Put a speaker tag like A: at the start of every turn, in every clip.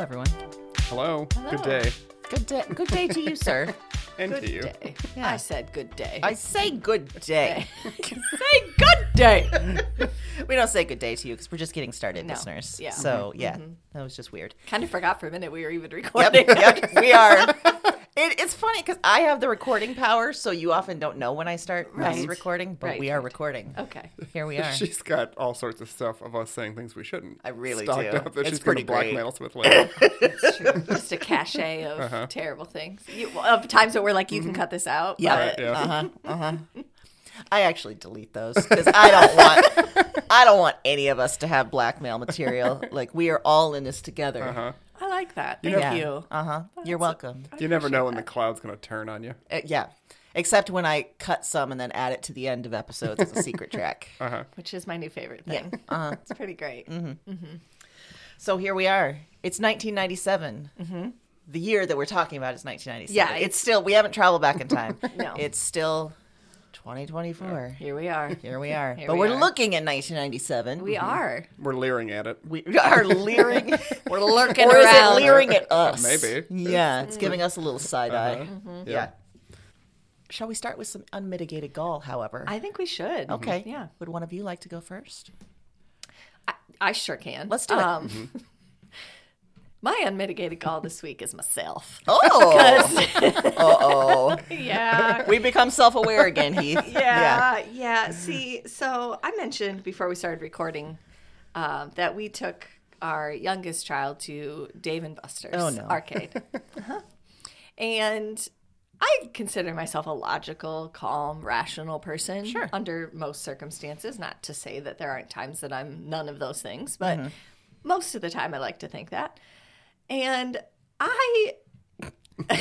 A: everyone.
B: Hello. Good day.
A: Good day. Good day to you, sir.
B: And
C: Good
B: to you.
C: day.
A: Yeah.
C: I said good day.
A: I say good day.
C: say good day.
A: we don't say good day to you because we're just getting started,
C: No.
A: listeners.
C: Yeah.
A: So mm-hmm. yeah, mm-hmm. that was just weird.
C: kind of forgot for a minute we were even
A: Yep,
C: recording.
A: yep, we are. It, it's funny because I have the recording power, so you often don't know when I start
C: Right.
A: recording, but
C: Right,
A: we are recording.
C: Okay.
A: Here we are.
B: She's got all sorts of stuff of us saying things we shouldn't.
A: I really
B: stocked
A: do.
B: Up that
A: It's
B: she's going
A: pretty
B: to blackmail us with later.
C: It's true. Just a cachet of terrible things. You, of times that we're like, you can cut this out.
A: Yeah.
C: but-
B: yeah.
A: Uh huh. Uh huh. I actually delete those because I don't want. I don't want any of us to have blackmail material. Like we are all in this together.
B: Uh-huh.
C: I like that. Thank
A: yeah.
C: you.
A: Uh huh. You're welcome.
B: You never know when the cloud's going to turn on you.
A: Uh, yeah. Except when I cut some and then add it to the end of episodes as a secret track.
B: Uh-huh.
C: Which is my new favorite thing.
A: Uh-huh.
C: It's pretty great.
A: So here we are. It's 1997. Mm-hmm. The year that we're talking about is 1997.
C: Yeah,
A: it's,
C: it's-
A: still. We haven't traveled back in time.
C: No.
A: It's still 2024.
C: Here we are.
A: Here we are.
C: Here
A: but
C: we
A: we are
C: are.
A: looking at 1997.
C: We mm-hmm. are.
B: We're leering at it.
A: We are leering.
C: We're lurking
A: or is it leering at us?
B: Maybe.
A: Yeah, it's mm. giving us a little side eye.
B: Uh-huh. Mm-hmm.
A: Yeah. Shall we start with some unmitigated gall, however?
C: I think we should.
A: okay. Mm-hmm.
C: Yeah.
A: Would one of you like to go first?
C: I, I sure can.
A: Let's do it.
C: Um, My unmitigated goal this week is myself.
A: Oh. uh oh.
C: Yeah.
A: We become self aware again, Heath.
C: yeah, yeah. See, so I mentioned before we started recording um, that we took our youngest child to Dave and Buster's
A: Oh, no.
C: arcade, uh-huh. and I consider myself a logical, calm, rational person
A: Sure.
C: under most circumstances. Not to say that there aren't times that I'm none of those things, but
A: Mm-hmm.
C: most of the time I like to think that. And I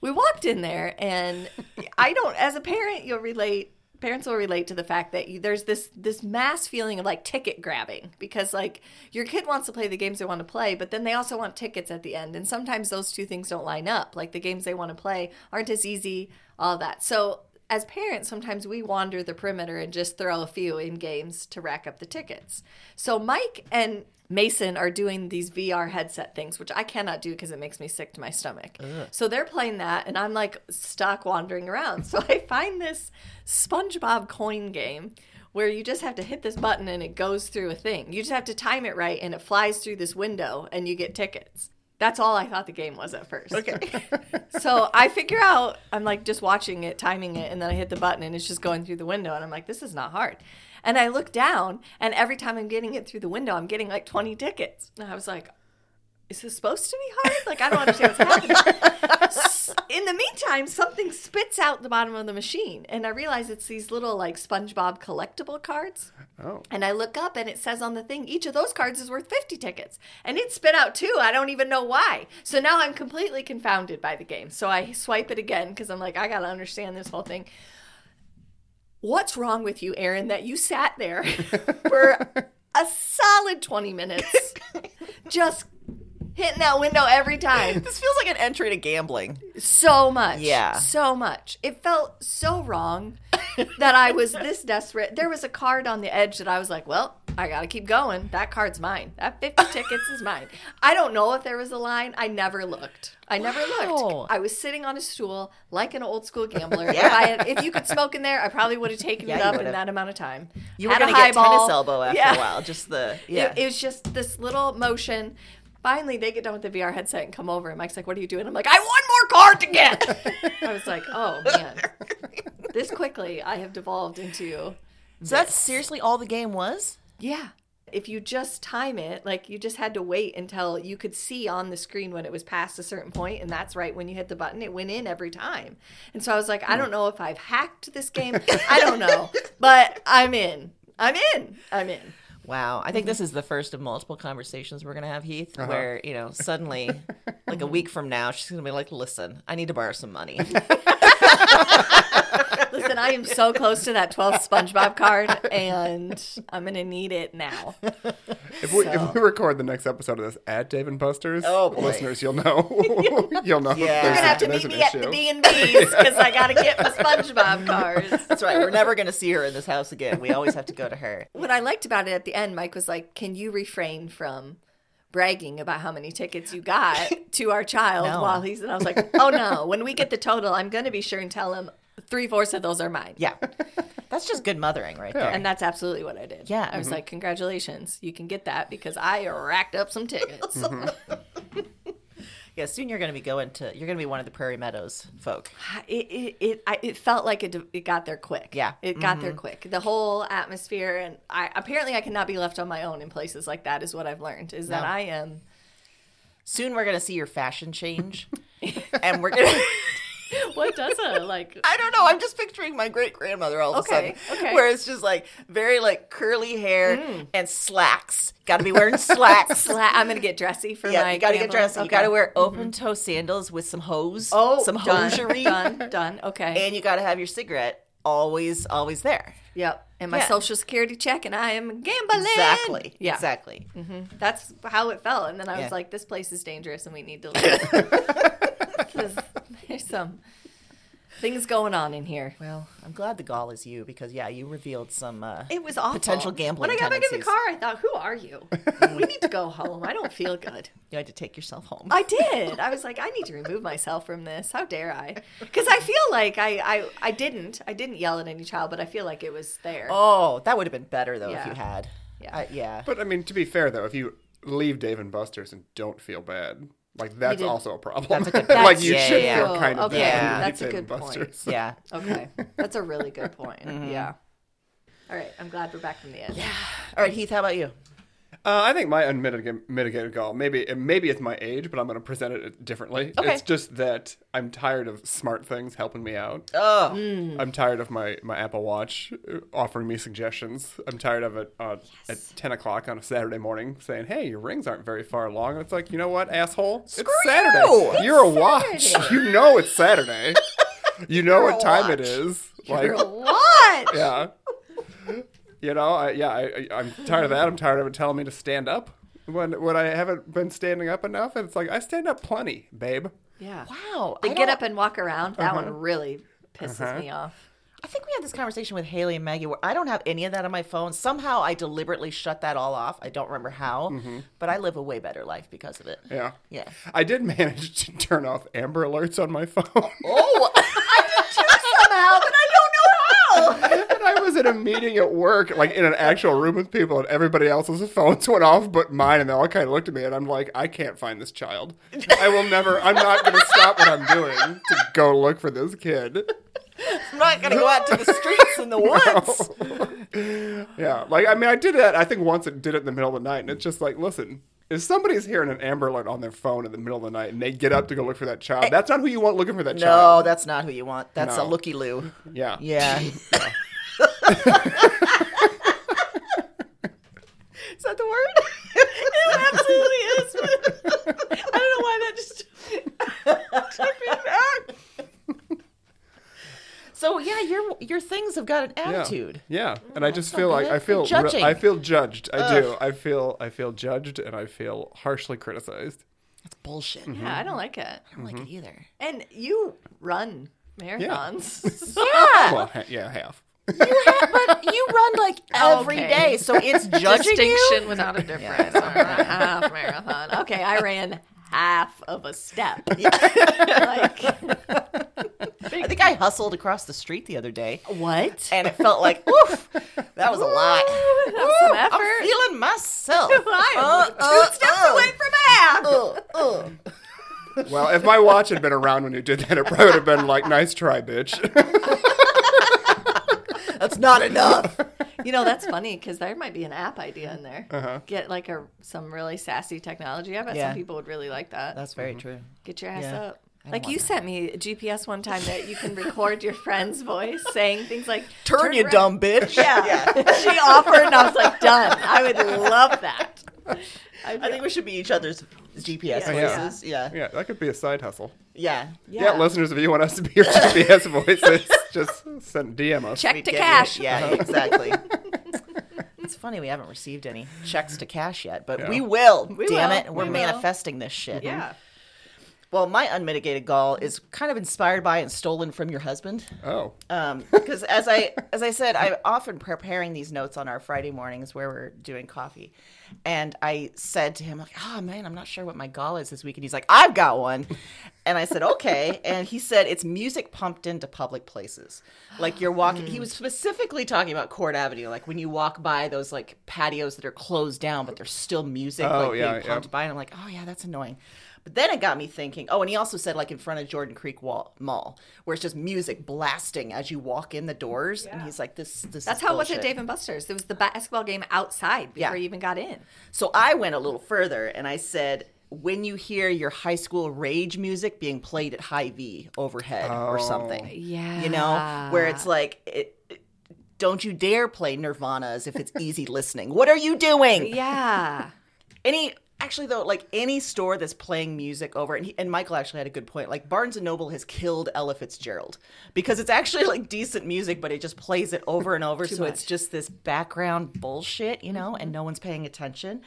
C: we walked in there and i don't as a parent you'll relate parents will relate to the fact that you, there's this this mass feeling of like ticket grabbing because like your kid wants to play the games they want to play but then they also want tickets at the end. And sometimes those two things don't line up. Like the games they want to play aren't as easy all that. So as parents sometimes we wander the perimeter and just throw a few in games to rack up the tickets so mike and Mason are doing these VR headset things, which I cannot do because it makes me sick to my stomach. So they're playing that, and I'm like stuck wandering around. So I find this SpongeBob coin game where you just have to hit this button and it goes through a thing. You just have to time it right, and it flies through this window, and you get tickets. That's all I thought the game was at first.
A: Okay.
C: So I figure out, I'm like just watching it, timing it, and then I hit the button and it's just going through the window. And I'm like, this is not hard. And I look down, and every time I'm getting it through the window, I'm getting like 20 tickets. And I was like, is this supposed to be hard? Like, I don't understand what's happening. In the meantime, something spits out the bottom of the machine. And I realize it's these little like SpongeBob collectible cards.
B: Oh.
C: And I look up and it says on the thing, each of those cards is worth 50 tickets. And it spit out two. I don't even know why. So now I'm completely confounded by the game. So I swipe it again because I'm like, I got to understand this whole thing. What's wrong with you, Aaron, that you sat there for a solid 20 minutes just hitting that window every time?
A: This feels like an entry to gambling.
C: So much.
A: Yeah.
C: So much. It felt so wrong that I was this desperate. There was a card on the edge that I was like, well, I got to keep going. That card's mine. That 50 tickets is mine. I don't know if there was a line. I never looked. I never
A: Wow.
C: looked. I was sitting on a stool like an old school gambler. If, I had, if you could smoke in there, I probably would have taken
A: Yeah,
C: it up in that amount of time.
A: You were
C: Had a
A: going to get
C: highball.
A: tennis elbow after
C: Yeah.
A: a while. Just the yeah.
C: It, it was just this little motion. Finally, they get done with the VR headset and come over. And Mike's like, "What are you doing?" I'm like, "I want more card to get." I was like, "Oh man, this quickly I have devolved into
A: so that's seriously all the game was.
C: yeah." If you just time it, like you just had to wait until you could see on the screen when it was past a certain point, and that's right when you hit the button, it went in every time. And so I was like, I don't hmm. know if I've hacked this game. I don't know, but I'm in. I'm in. I'm in.
A: Wow, I think mm-hmm. this is the first of multiple conversations we're gonna have, Heath. Uh-huh. Where you know suddenly, like a week from now, she's gonna be like, "Listen, I need to borrow some money."
C: Listen, I am so close to that 12th SpongeBob card, and I'm going to need it now.
B: If we,
C: So-
B: if we record the next episode of this at Dave and Buster's,
A: Oh, boy.
B: listeners, you'll know. you'll know.
A: Yeah.
C: You're going to have to meet
B: an
C: me at the
B: issue.
C: D&B's because I got to get my SpongeBob cards.
A: That's right. We're never gonna see her in this house again. We always have to go to her.
C: What I liked about it at the end, Mike was like, can you refrain from bragging about how many tickets you got to our child
A: No.
C: while he's and I was like, oh no, when we get the total, I'm gonna be sure and tell him three fourths of those are mine.
A: Yeah. That's just good mothering right there.
C: And that's absolutely what I did.
A: Yeah.
C: I was mm-hmm. like, congratulations, you can get that because I racked up some tickets. Mm-hmm.
A: yeah, soon you're going to be going to, you're going to be one of the Prairie Meadows folk.
C: Ah, it it it, I, it felt like it, it got there quick.
A: Yeah.
C: it got there mm-hmm. quick. The whole atmosphere, and I apparently I cannot be left on my own in places like that. Is what I've learned is that
A: No.
C: I am.
A: Soon we're going to see your fashion change. and we're going to.
C: What does a like?
A: I don't know. I'm just picturing my great grandmother all of a sudden.
C: okay.
A: Where it's just like very like curly hair mm. and slacks. Got to be wearing slacks.
C: Sla- I'm gonna get dressy for
A: yeah,
C: my.
A: you got to get
C: dressy.
A: dressed. You got to wear open mm-hmm. toe sandals with some hose.
C: oh
A: some
C: done,
A: hosiery.
C: Done, done. Okay.
A: And you got to have your cigarette always, always there.
C: yep. And my
A: Yeah.
C: social security check, and I am gambling.
A: Exactly.
C: Yeah.
A: Exactly. Mm-hmm.
C: That's how it felt. And then I was
A: Yeah.
C: like, this place is dangerous, and we need to leave. 'Cause there's some things going on in here.
A: Well, I'm glad the gall is you because yeah, you revealed some. Uh,
C: It was awful.
A: Potential gambling
C: When I got back in the
A: tendencies.
C: car, I thought, "Who are you? we need to go home. I don't feel good."
A: you had to take yourself home.
C: I did. I was like, "I need to remove myself from this. How dare I?" Because I feel like I, I, I didn't, I didn't yell at any child, but I feel like it was there.
A: oh, that would have been better though if
C: Yeah.
A: you had.
C: Yeah.
A: I- yeah.
B: But I mean, to be fair though, if you leave Dave and Buster's and don't feel bad, like that's
C: didn't-
B: also a problem.
A: That's a good
B: like you
A: Yeah,
B: should
A: yeah,
B: feel
C: yeah.
B: kind of
C: Okay,
B: bad.
A: yeah,
B: when
C: that's a
B: Dave and
C: good point.
A: Yeah.
C: Okay, that's a really good point.
A: Mm-hmm.
C: Yeah. All right, I'm glad we're back from the end. Yeah.
A: All right, Heath. How about you?
B: Uh, I think my unmitigated mitigated goal, maybe maybe it's my age, but I'm going to present it differently.
A: Okay.
B: It's just that I'm tired of smart things helping me out.
A: Oh,
B: I'm tired of my, my Apple Watch uh, offering me suggestions. I'm tired of it uh, at 10 o'clock on a Saturday morning saying, hey, your rings aren't very far along. And it's like, you know what, asshole?
A: Screw
B: it's Saturday.
A: you!
B: You're a watch. You know it's Saturday. you know what time it
A: watch.
B: is. Like,
C: What?
B: yeah. You know, I, yeah, I, I, I'm tired of that. I'm tired of it telling me to stand up when when I haven't been standing up enough. And it's like I stand up plenty, babe.
C: Yeah.
A: wow.
C: The
A: I
C: get
A: don't-
C: up and walk around. That
B: Uh-huh.
C: one really pisses me off.
A: I think we had this conversation with Haley and Maggie where I don't have any of that on my phone. Somehow I deliberately shut that all off. I don't remember how, but I live a way better life because of it.
B: Yeah.
A: Yeah.
B: I did manage to turn off Amber Alerts on my phone.
A: Oh, I did too somehow, but I don't know how.
B: and I was in a meeting at work, like in an actual room with people, and everybody else's phones went off but mine, and they all kind of looked at me, and I'm like, I can't find this child. I will never, I'm not going to stop what I'm doing to go look for this kid.
A: I'm not going to go out to the streets in the woods.
B: Yeah, like, I mean, I did that, I think once it did it in the middle of the night, and it's just like, listen. If somebody's hearing an Amber Alert on their phone in the middle of the night and they get up to go look for that child, that's not who you want looking for that
A: No,
B: child.
A: No, that's not who you want. That's a
B: No.
A: looky loo.
B: Yeah.
A: Yeah. Is that the word? it absolutely is. I don't know why that just took me back. So yeah, your your things have got an attitude.
B: Yeah, and I just feel like. I feel
A: You're.
B: I feel judged. I do. I feel I feel judged and I feel harshly criticized.
A: That's bullshit.
B: Mm-hmm.
C: Yeah, I don't like it.
A: I don't like it either.
C: And you run marathons.
A: Yeah,
B: Well, ha- yeah, half.
A: You have, but you run like every
C: Okay.
A: day, so it's judging
C: Distinction
A: you.
C: without a difference. All right, half marathon. Okay, I ran half of a step. like,
A: I think I hustled across the street the other day,
C: what?
A: and it felt like, oof, that was a lot.
C: Ooh, that was some
A: Ooh,
C: effort.
A: I'm feeling myself.
C: I am
A: Uh,
C: two
A: uh,
C: steps
A: uh.
C: away from half.
A: Uh, uh.
B: Well, if my watch had been around when you did that, it probably would have been like, "Nice try, bitch."
A: That's not enough.
C: You know, that's funny because there might be an app idea in there.
B: Uh-huh.
C: Get like a some really sassy technology. I bet
A: Yeah.
C: some people would really like that.
A: That's very true.
C: Get your ass
A: Yeah.
C: up. Like you
A: that.
C: sent me a GPS one time that you can record your friend's voice saying things like
A: Turn, you
C: around."
A: dumb bitch.
C: Yeah. Yeah. she offered, and I was like, done. I would love that.
A: I think we should be each other's GPS
C: Yeah.
B: Yeah.
A: voices. Yeah.
B: yeah, that could be a side hustle.
A: Yeah.
B: Yeah. listeners, if you want us to be your GPS voices, just send DM us.
C: Check
A: We'd
C: to cash.
A: it. Yeah, uh-huh. exactly. it's funny we haven't received any checks to cash yet, but
B: Yeah.
A: we will.
C: We
A: damn
C: will.
A: it. We're
C: We will.
A: manifesting this shit.
C: Yeah.
A: Well, my unmitigated gall is kind of inspired by and stolen from your husband.
B: Oh, um,
A: because as I as I said, I'm often preparing these notes on our Friday mornings where we're doing coffee, And I said to him, like, oh man, I'm not sure what my gall is this week. And he's like, I've got one. And I said, okay. And he said, it's music pumped into public places. Like you're walking, he hmm. was specifically talking about Court Avenue, like when you walk by those like patios that are closed down, but there's still music
B: Oh,
A: like
B: yeah,
A: being
B: yeah.
A: pumped by. And I'm like, oh yeah, that's annoying. But then it got me thinking. Oh, and he also said like in front of Jordan Creek Wall, Mall, where it's just music blasting as you walk in the doors, and he's like, "This, this."
C: That's
A: is
C: how it was at. Dave and Buster's. It was the basketball game outside before
A: Yeah.
C: you even got in.
A: So I went a little further and I said, when you hear your high school rage music being played at high V overhead or oh. something,
C: Yeah.
A: you know, where it's like, it, it- don't you dare play Nirvana as if it's easy listening. What are you doing?
C: Yeah.
A: Any. Actually, though, like any store that's playing music over, and, he, and Michael actually had a good point. Like Barnes and Noble has killed Ella Fitzgerald because it's actually like decent music, but it just plays it over and over. so it's just this background bullshit, you know, and no one's paying attention.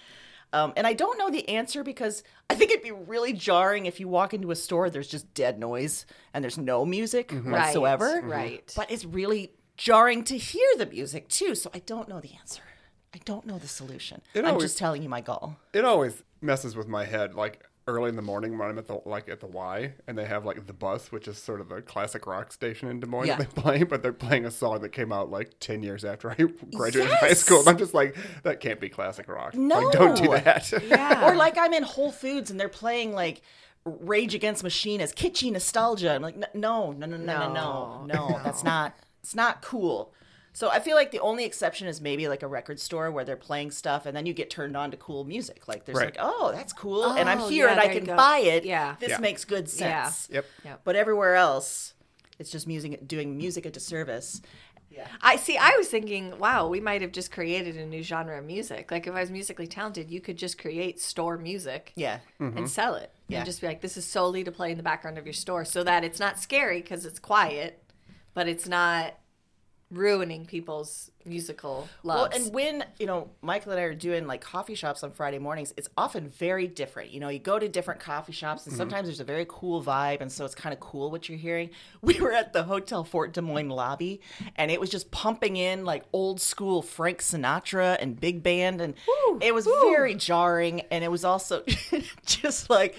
A: Um, and I don't know the answer because I think it'd be really jarring if you walk into a store, there's just dead noise and there's no music whatsoever.
C: right, right.
A: But it's really jarring to hear the music too. So I don't know the answer. I don't know the solution.
B: It
A: I'm
B: always-
A: just telling you my goal.
B: It always messes with my head, like early in the morning when I'm at the like at the Y, and they have like the bus, which is sort of a classic rock station in Des Moines
A: Yeah.
B: that they play, but they're playing a song that came out like ten years after I graduated high school. And I'm just like, that can't be classic rock.
A: No.
B: like, don't do that.
C: Yeah.
A: Or like I'm in Whole Foods and they're playing like Rage Against Machine as kitschy nostalgia. I'm like, "N- no, no, no, no, no, no, no, that's not. It's not cool. So I feel like the only exception is maybe like a record store where they're playing stuff and then you get turned on to cool music. Like there's
B: Right.
A: like, oh, that's cool, and I'm
C: Oh,
A: here
C: yeah,
A: and I can buy it.
C: Yeah.
A: this
B: Yeah.
A: makes good
C: Yeah.
A: sense.
B: Yep.
C: Yep.
A: But everywhere else, it's just music doing music a disservice. Yeah.
C: I see. I was thinking, wow, we might have just created a new genre of music. Like if I was musically talented, you could just create store music
A: Yeah.
C: and mm-hmm. sell it,
A: Yeah.
C: and just be like, this is solely to play in the background of your store, so that it's not scary because it's quiet, but it's not ruining people's musical
A: Well, and when you know Michael and I are doing like coffee shops on Friday mornings, it's often very different. You know, you go to different coffee shops, and mm-hmm. sometimes there's a very cool vibe, and so it's kind of cool what you're hearing. We were at the Hotel Fort Des Moines lobby, and it was just pumping in like old school Frank Sinatra and big band, and it was very jarring, and it was also just like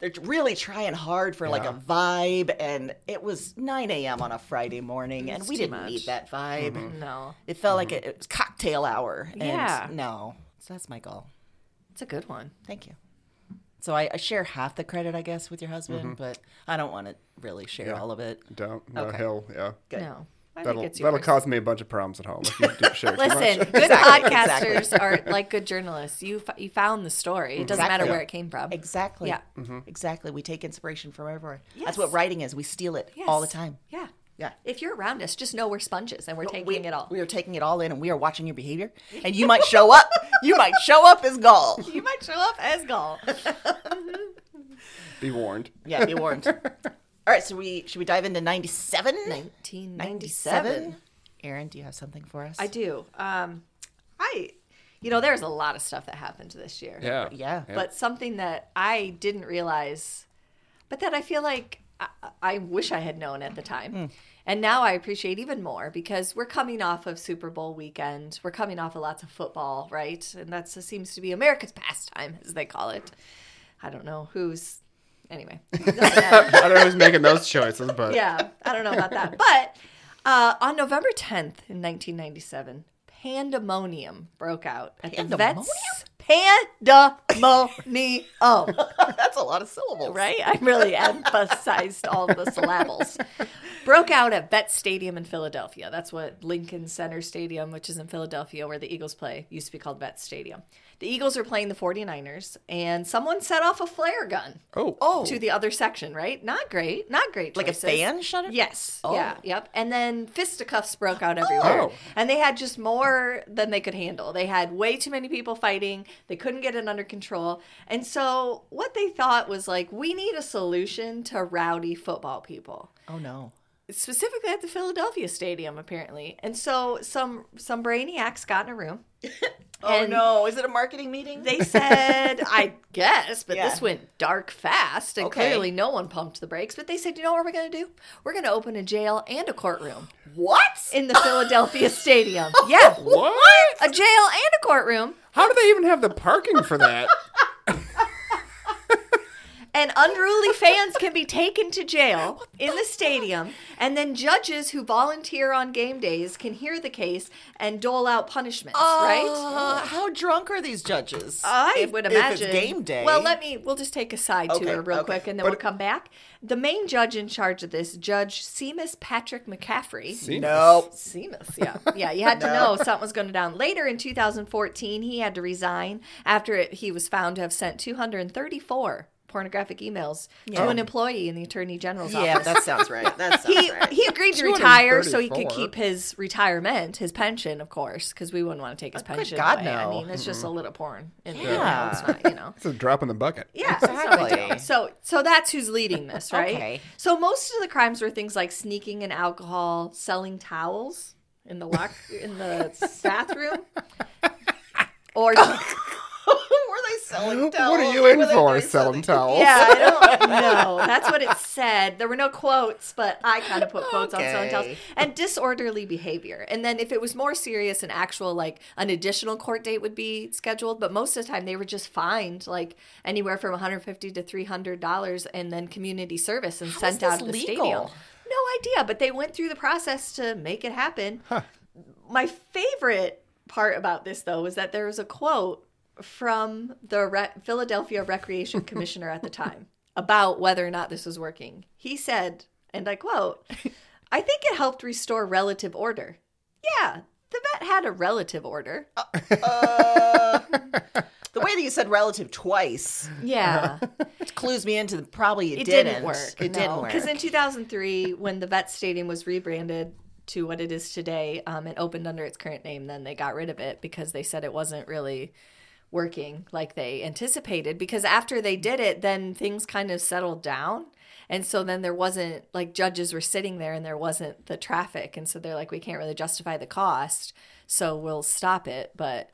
A: they're really trying hard for like a vibe, and it was 9 a.m. on a Friday morning, and we didn't need that vibe. Mm-hmm.
C: no,
A: It felt like mm. it, it was cocktail hour. And
C: Yeah.
A: No. So that's my goal.
C: it's a good one.
A: Thank you. So I, I share half the credit, I guess, with your husband, mm-hmm. but I don't want to really share
B: Yeah.
A: all of it.
B: Don't. No,
A: Okay.
B: he'll, yeah.
A: Good.
C: No, I
B: That'll,
C: think it's
B: that'll cause me a bunch of problems at home if you do share too
C: Listen,
B: much.
C: good
A: Exactly,
C: podcasters
A: exactly.
C: are like good journalists. You f- you found the story. It doesn't
A: Exactly.
C: matter where
B: Yeah.
C: it came from.
A: Exactly.
C: Yeah. Mm-hmm.
A: Exactly. We take inspiration from everywhere.
C: Yes.
A: That's what writing is. We steal it all the time.
C: Yeah.
A: Yeah.
C: If you're around us, just know we're sponges and we're taking
A: we,
C: it all.
A: We are taking it all in and we are watching your behavior. And you might show up. You might show up as Gall.
C: You might show up as Gall.
B: Be warned.
A: Yeah, be warned. all right, so we should we dive into 97?
C: 1997.
A: Aaron, do you have something for us?
C: I do. Um, I, you know, there's a lot of stuff that happened this year.
B: Yeah.
A: Yeah.
C: But something that I didn't realize, but that I feel like I, I wish I had known at the time. And now I appreciate even more because we're coming off of Super Bowl weekend. We're coming off of lots of football, right? And that seems to be America's pastime, as they call it. I don't know who's. Anyway.
B: I don't know who's making those choices, but
C: yeah, I don't know about that. But uh, on November 10th in 1997, pandemonium broke out at the vets. Pandemonium.
A: That's a lot of syllables.
C: right? I really emphasized all the syllables. Broke out at Vet Stadium in Philadelphia. That's what Lincoln Center Stadium, which is in Philadelphia where the Eagles play, used to be called Vet Stadium. The Eagles are playing the 49ers, and someone set off a flare gun
B: oh,
A: Oh,
C: to the other section, right? Not great. Not great.
A: like a fan shut it?
C: Yes.
A: Oh.
C: Yeah. Yep. And then fisticuffs broke out oh. everywhere.
B: Oh.
C: And they had just more than they could handle. They had way too many people fighting. They couldn't get it under control. And so what they thought was like, we need a solution to rowdy football people.
A: Oh no.
C: Specifically at the Philadelphia Stadium, apparently. And so some some brainiacs got in a room.
A: Oh no, is it a marketing meeting?
C: They said, I guess, but
A: Yeah.
C: this went dark fast, and
A: Okay.
C: clearly no one pumped the brakes. But they said, you know what we're going to do? We're going to open a jail and a courtroom
A: what?
C: in the Philadelphia Stadium. Yeah,
B: What?
C: a jail and a courtroom.
B: How do they even have the parking for that?
C: And unruly fans can be taken to jail in the stadium, and then judges who volunteer on game days can hear the case and dole out punishments. right?
A: Uh, how drunk are these judges?
C: I
A: If-
C: would
A: if
C: imagine.
A: it's game day.
C: Well, let me. We'll just take a side
A: Okay,
C: tour real
A: okay.
C: quick, and then
B: But-
C: we'll come back. The main judge in charge of this, Judge Seamus Patrick McCaffery.
B: Seamus.
A: Nope.
C: Seamus, yeah, yeah. You had to know something was going to down. Later in 2014, he had to resign after it, he was found to have sent 234 pornographic emails to an employee in the attorney general's
A: Yeah,
C: office.
A: Yeah, that sounds right. That sounds
C: He,
A: right.
C: he agreed to retire so he could keep his retirement, his pension, of course, because we wouldn't want to take his oh, pension.
A: Oh, God,
C: away. I mean, it's just a little porn. In
A: Yeah.
C: It's not, you know.
B: It's a drop in the bucket.
C: Yeah, that's no big
A: Exactly.
C: So, so that's who's leading this, right?
A: Okay.
C: So most of the crimes were things like sneaking in alcohol, selling towels in the lock in the bathroom, or
A: Were they selling towels?
B: What are you in for,
A: doing
B: selling
A: something?
B: towels?
C: yeah, I don't know. That's what it said. There were no quotes, but I kind of put quotes on selling towels and disorderly behavior. And then if it was more serious, an actual like an additional court date would be scheduled. But most of the time, they were just fined like anywhere from 150 to 300 dollars, and then community service and sent out of the
A: legal?
C: stadium. No idea, but they went through the process to make it happen. My favorite part about this, though, was that there was a quote from the Re- Philadelphia Recreation Commissioner at the time about whether or not this was working. He said, and I quote, I think it helped restore relative order. Yeah, the vet had a relative order.
A: Uh, the way that you said relative twice
C: Yeah.
A: clues me into the, probably it,
C: it
A: didn't.
C: didn't, work.
A: It didn't work.
C: Because in 2003, when the vet stadium was rebranded to what it is today, um, it opened under its current name. Then they got rid of it because they said it wasn't really working like they anticipated. Because after they did it, then things kind of settled down. And so then there wasn't like judges were sitting there and there wasn't the traffic. And so they're like, we can't really justify the cost. So we'll stop it. But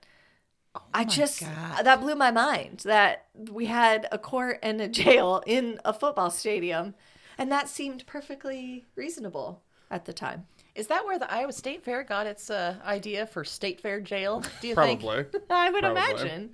C: oh I just
A: God.
C: that blew my mind that we had a court and a jail in a football stadium, and that seemed perfectly reasonable at the time.
A: Is that where the Iowa State Fair got its uh, idea for State Fair jail? Do you
B: Probably.
A: think?
C: I would
B: Probably.
C: imagine.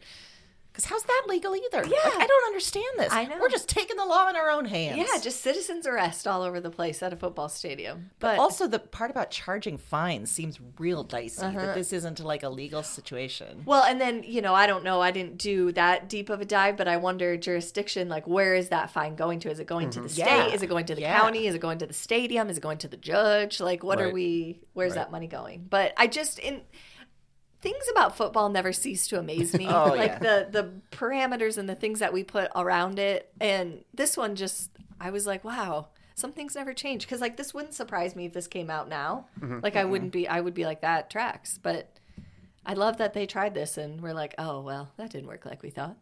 A: Because how's that legal either?
C: Yeah.
A: Like, I don't understand this.
C: I know.
A: We're just taking the law in our own hands.
C: Yeah, just citizens arrest all over the place at a football stadium. But,
A: Also, the part about charging fines seems real dicey. That uh-huh. this isn't like a legal situation.
C: well, and then you know, I don't know. I didn't do that deep of a dive, but I wonder jurisdiction. Like, where is that fine going to? Is it going to the mm-hmm. state?
A: Yeah.
C: Is it going to the
A: Yeah.
C: county? Is it going to the stadium? Is it going to the judge? Like, what are we? Where's
B: Right.
C: that money going? But I just in things about football never cease to amaze me.
A: Oh,
C: like
A: yeah.
C: the the parameters and the things that we put around it. And this one just I was like, wow, some things never change. Because like this wouldn't surprise me if this came out now. Mm-hmm. Like I mm-hmm. wouldn't be I would be like that tracks. But I love that they tried this and we're like, oh well, that didn't work like we thought.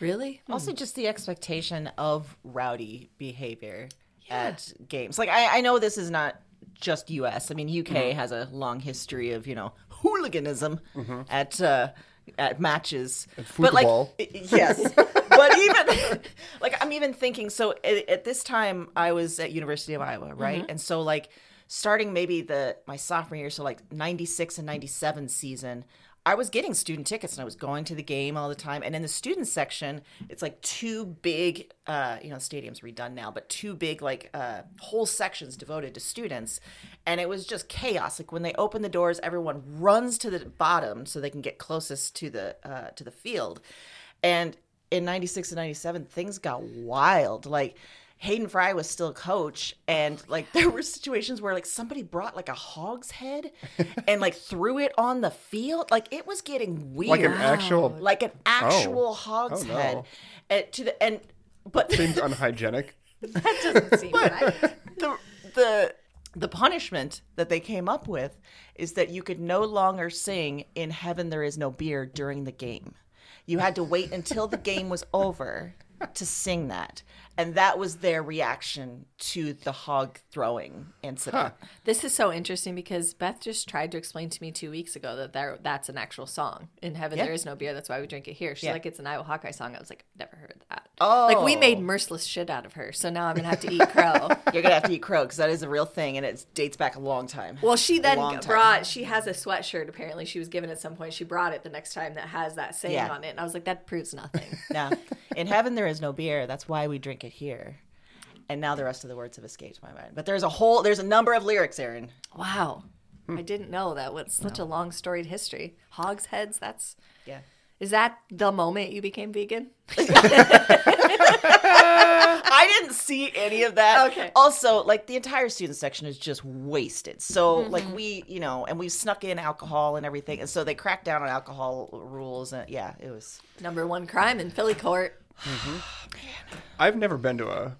C: Really?
A: Also, hmm. just the expectation of rowdy behavior at games. Like, I, I know this is not just U.S. I mean, UK mm-hmm. has a long history of you know hooliganism at uh, at matches. But like, yes. but even like I'm even thinking. So at, at this time, I was at University of Iowa, right? And so like starting maybe the my sophomore year, so like '96 and '97 season. I was getting student tickets and I was going to the game all the time. And in the student section, it's like two big, uh, you know, stadiums redone now, but two big like uh, whole sections devoted to students. And it was just chaos. Like when they open the doors, everyone runs to the bottom so they can get closest to the uh, to the field. And in '96 and '97, things got wild. Like Hayden Fry was still coach, and like there were situations where like somebody brought like a hog's head and like threw it on the field. Like it was getting weird,
B: Like an actual
A: like an oh. actual hog's
B: Oh, no.
A: head. And to the and but
B: seems unhygienic.
C: That doesn't seem right.
A: the the the punishment that they came up with is that you could no longer sing "In Heaven There Is No Beer" during the game. You had to wait until the game was over to sing that. And that was their reaction to the hog throwing incident.
C: This is so interesting because Beth just tried to explain to me two weeks ago that there, that's an actual song. In heaven,
A: Yeah.
C: there is no beer. That's why we drink it here. She's
A: Yeah.
C: like, it's an Iowa Hawkeye song. I was like, never heard that.
A: Oh.
C: Like, we oh. made merciless shit out of her. So now I'm going to have to eat crow.
A: You're gonna have to eat crow because that is a real thing, and it dates back a long time.
C: Well, she then
A: long time.
C: brought. She has a sweatshirt. Apparently, she was given at some point. She brought it the next time that has that saying
A: Yeah.
C: on it, and I was like, that proves nothing.
A: Now, in heaven there is no beer. That's why we drink it here. And now the rest of the words have escaped my mind. But there's a whole, there's a number of lyrics, Aaron.
C: wow, hmm. I didn't know that was such a long storied history. Hogsheads. That's
A: Yeah.
C: is that the moment you became vegan?
A: I didn't see any of that.
C: Okay.
A: Also, like the entire student section is just wasted. So, mm-hmm. like we, you know, and we snuck in alcohol and everything, and so they cracked down on alcohol rules. And yeah, it was.
C: Number one crime in Philly court. Mm-hmm.
B: I've never been to a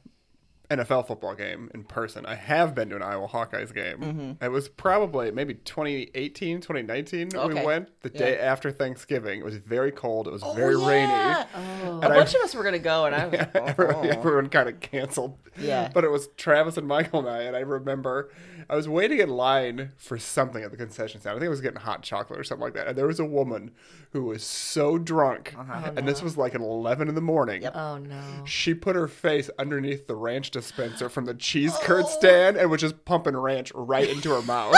B: NFL football game in person. I have been to an Iowa Hawkeyes game. Mm-hmm. It was probably maybe 2018, 2019 we
A: Okay.
B: went the
A: Yeah.
B: day after Thanksgiving. It was very cold. It was oh, very rainy. Oh.
A: A
B: And
A: bunch
B: I-
A: of us were gonna go, and I was.
B: everyone,
A: oh.
B: everyone kind of canceled.
A: Yeah.
B: But it was Travis and Michael and I, and I remember I was waiting in line for something at the concession stand. I think I was getting hot chocolate or something like that. And there was a woman who was so drunk, uh-huh. oh, and this was like at 11 in the morning.
A: Yep.
C: Oh no.
B: She put her face underneath the ranch dispenser from the cheese curd stand and was just pumping ranch right into her mouth.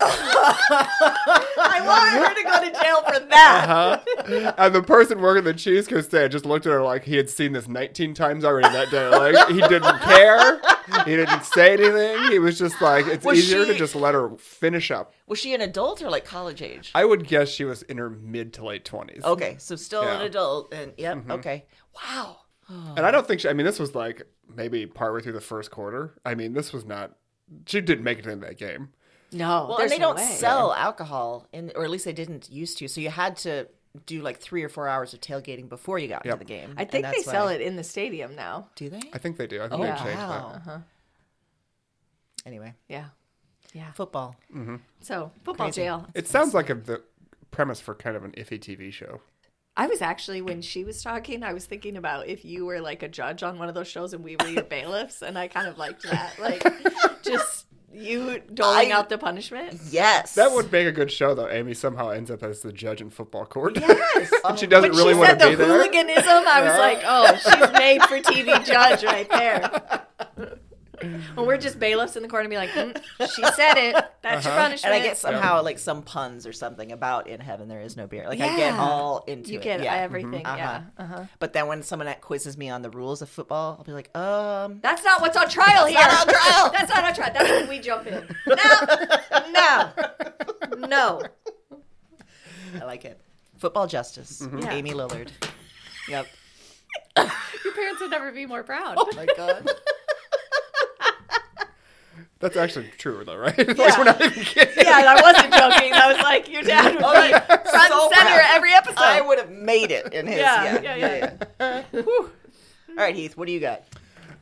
C: I want her to go to jail for that.
B: Uh-huh. And the person working the cheese curd stand just looked at her like he had seen this 19 times already that day. Like he didn't care. He didn't say anything. He was just like, it's
A: Was
B: easier to just let her finish up.
A: Was she an adult or like college age?
B: I would guess she was in her mid to late 20s.
A: Okay, so still an adult, and yep. Okay. Wow.
B: And I don't think she, I mean, this was like maybe partway through the first quarter. I mean, this was not, she didn't make it into that game.
C: No,
A: Well, and they
C: no
A: don't
C: way.
A: sell alcohol, in, or at least they didn't used to. So you had to do like three or four hours of tailgating before you got
B: Yep.
A: into the game.
C: I
A: and
C: think they sell
A: why-
C: it in the stadium now.
A: Do they?
B: I think they do. I think
A: Oh,
B: they changed
A: wow.
B: that.
A: Anyway,
C: Yeah, yeah.
A: football. Mm-hmm.
C: So football
A: Crazy.
C: jail.
B: It sounds like a, the premise for kind of an iffy TV show.
C: I was actually when she was talking, I was thinking about if you were like a judge on one of those shows and we were your bailiffs, and I kind of liked that, like just you doling
A: I-
C: out the punishment.
A: Yes,
B: That would make a good show, though. Amy somehow ends up as the judge in football court.
C: Yes.
B: and oh. she doesn't
C: When
B: really
C: she
B: want
C: said
B: to
C: the
B: be there.
C: hooliganism, I was like, oh, she's made for TV judge right there. When we're just bailiffs in the corner, and be like, mm, she said it. That's your punishment.
A: and I get somehow like some puns or something about in heaven there is no beer. Like I get
C: Yeah.
A: all into
C: you
A: it.
C: get
A: yeah.
C: everything.
A: Uh-huh.
C: Yeah. Uh-huh.
A: But then when someone quizzes me on the rules of football, I'll be like, um,
C: That's not what's on trial here.
A: not on trial.
C: That's not on trial. That's when we jump in. No, no, no.
A: I like it. Football justice.
C: Yeah.
A: Amy Lillard. Yep.
C: Your parents would never be more proud.
A: Oh my god.
B: That's actually true, though, right? like, we're not even kidding.
C: Yeah, and I wasn't joking. I was like, your dad was like front
A: So
C: and center
A: proud.
C: every episode.
A: I would have made it in his.
C: Yeah,
A: Yeah,
C: yeah, yeah.
A: All right, Heath. What do you got?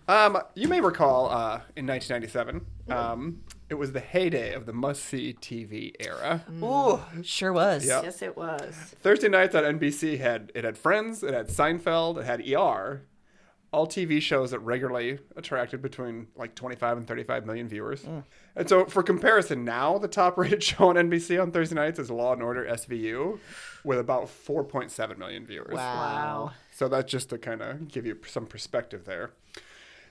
B: Um, you may recall uh, in 1997, um, it was the heyday of the must-see TV era.
A: Ooh, sure was.
B: Yeah.
C: yes, it was.
B: Thursday nights on NBC had it had Friends, it had Seinfeld, it had ER, all TV shows that regularly attracted between like 25 and 35 million viewers. And so, for comparison, now the top-rated show on NBC on Thursday nights is Law and Order SVU, with about 4.7 million viewers.
A: Wow.
B: So that's just to kind of give you some perspective there.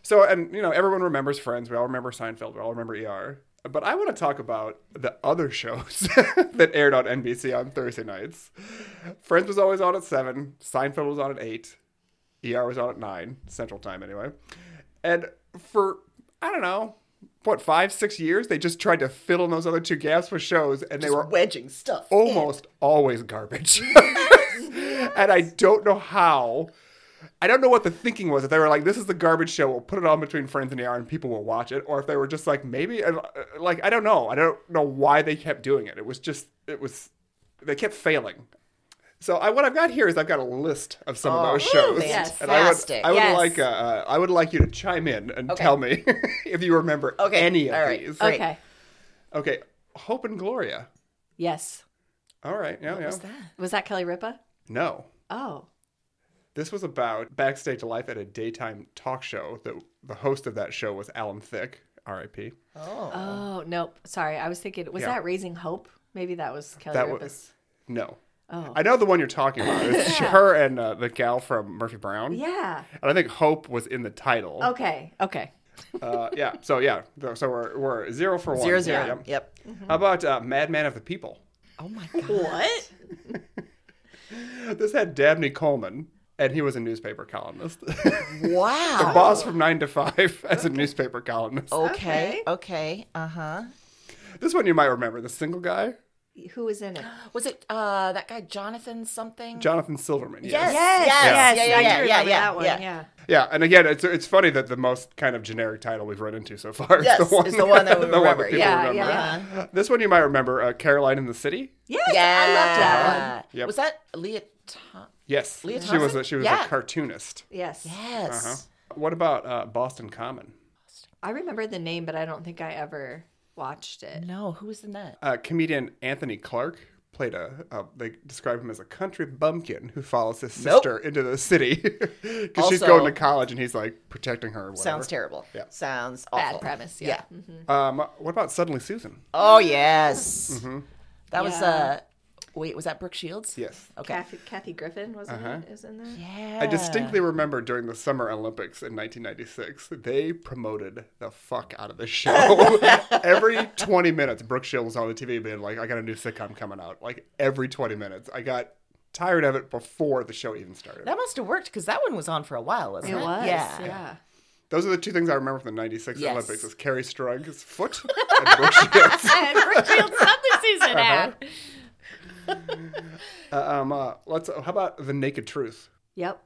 B: So, and you know, everyone remembers Friends. We all remember Seinfeld. We all remember ER. But I want to talk about the other shows that aired on NBC on Thursday nights. Friends was always on at seven. Seinfeld was on at eight. ER was on at nine Central Time anyway. And for I don't know what five six years, they just tried to fill in those other two gaps with shows, and they were
A: wedging stuff. in.
B: almost always garbage. and I don't know how. I don't know what the thinking was. If they were like, "This is the garbage show. We'll put it on between Friends and ER, and people will watch it," or if they were just like, "Maybe," uh, like I don't know. I don't know why they kept doing it. It was just, it was, they kept failing. So I, what I've got here is I've got a list of some of
A: Oh,
B: those shows,
C: Yes.
B: and I would. I would
C: Yes.
B: like, uh, uh, I would like you to chime in and
A: Okay.
B: tell me if you remember
A: Okay,
B: any of
A: all right.
B: these.
A: Great.
C: Okay.
B: Okay, Hope and Gloria.
C: Yes.
B: All right, yeah, yeah.
A: What's that?
C: Was that Kelly Ripa?
B: No,
C: Oh.
B: This was about backstage life at a daytime talk show. That the host of that show was Alan Thicke, R.I.P.
A: Oh.
C: Oh nope. Sorry, I was thinking. Was
B: Yeah.
C: that Raising Hope? Maybe that was Kelly
B: That
C: Ripa's.
B: was no.
C: Oh.
B: I know the one you're talking about. It's her and uh, the gal from Murphy Brown.
C: Yeah.
B: And I think Hope was in the title.
C: Okay. Okay.
B: Uh, yeah. So yeah. So we're we're zero for one.
A: Zero zero.
B: Yep.
A: Yep.
B: How about uh, Madman of the People?
A: Oh my god.
D: What?
B: This had Dabney Coleman, and he was a newspaper columnist.
A: Wow.
B: The boss from Nine to Five as a newspaper columnist.
A: Okay. Okay. Uh huh.
B: This one you might remember. The single guy,
C: Who was in it?
A: Was it uh that guy Jonathan something?
B: Jonathan Silverman.
A: Yes.
C: Yes.
A: Yes.
C: Yes.
A: Yeah, yeah,
C: I
A: yeah,
C: do
A: yeah, yeah,
C: that one.
A: yeah.
C: Yeah.
B: Yeah, and again, it's it's funny that the most kind of generic title we've run into so far
A: Yes,
B: is the one,
A: is the one that we
B: the one
A: remember.
B: people
C: Yeah,
B: remember.
C: yeah.
B: This one you might remember, uh, Caroline in the City.
C: Yes.
A: Yeah.
C: I loved that one.
B: Yep.
A: Was that Lea? Thom-
B: Yes,
A: Lea
B: she was a,
A: Thompson?
B: she was
A: Yeah.
B: a cartoonist.
C: Yes.
A: Yes.
B: Uh-huh. What about uh, Boston Common?
C: I remember the name, but I don't think I ever watched it.
A: No, who was in that?
B: Uh, comedian Anthony Clark played a. Uh, they describe him as a country bumpkin who follows his
A: Nope.
B: sister into the city because she's going to college and he's like protecting her. Whatever.
A: Sounds terrible.
B: Yeah.
A: Sounds
C: Bad premise. Yeah.
B: Um, what about Suddenly Susan?
A: Oh yes.
B: Mm-hmm.
A: That was
C: Yeah.
A: Wait, was that Brooke Shields?
B: Yes.
A: Okay.
C: Kathy, Kathy Griffin was uh-huh. in it. Is in there.
A: Yeah.
B: I distinctly remember during the Summer Olympics in 1996, they promoted the fuck out of the show. every 20 minutes, Brooke Shields was on the TV being like, I got a new sitcom coming out. Like every 20 minutes. I got tired of it before the show even started.
A: That must have worked because that one was on for a while, wasn't
C: It
A: it?
C: was.
A: Yeah.
C: Yeah.
B: Those are the two things I remember from the 96
A: Yes.
B: Olympics is Kerri Strug's foot and Brooke Shields.
C: and Brookfield Suddenly Susan uh-huh. ad.
B: Uh, um, uh, let's, how about The Naked Truth?
C: Yep.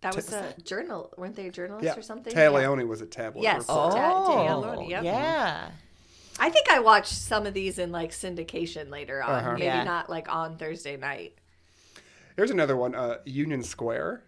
C: That was a journal. Weren't they journalists
B: Yeah.
C: or something?
B: Téa
C: Yeah.
B: Was a tabloid.
C: Yes.
B: reporter.
A: Oh,
C: yep.
A: yeah.
C: I think I watched some of these in like syndication later on.
B: Uh-huh.
C: Maybe
A: Yeah.
C: not like on Thursday night.
B: Here's another one uh, Union Square.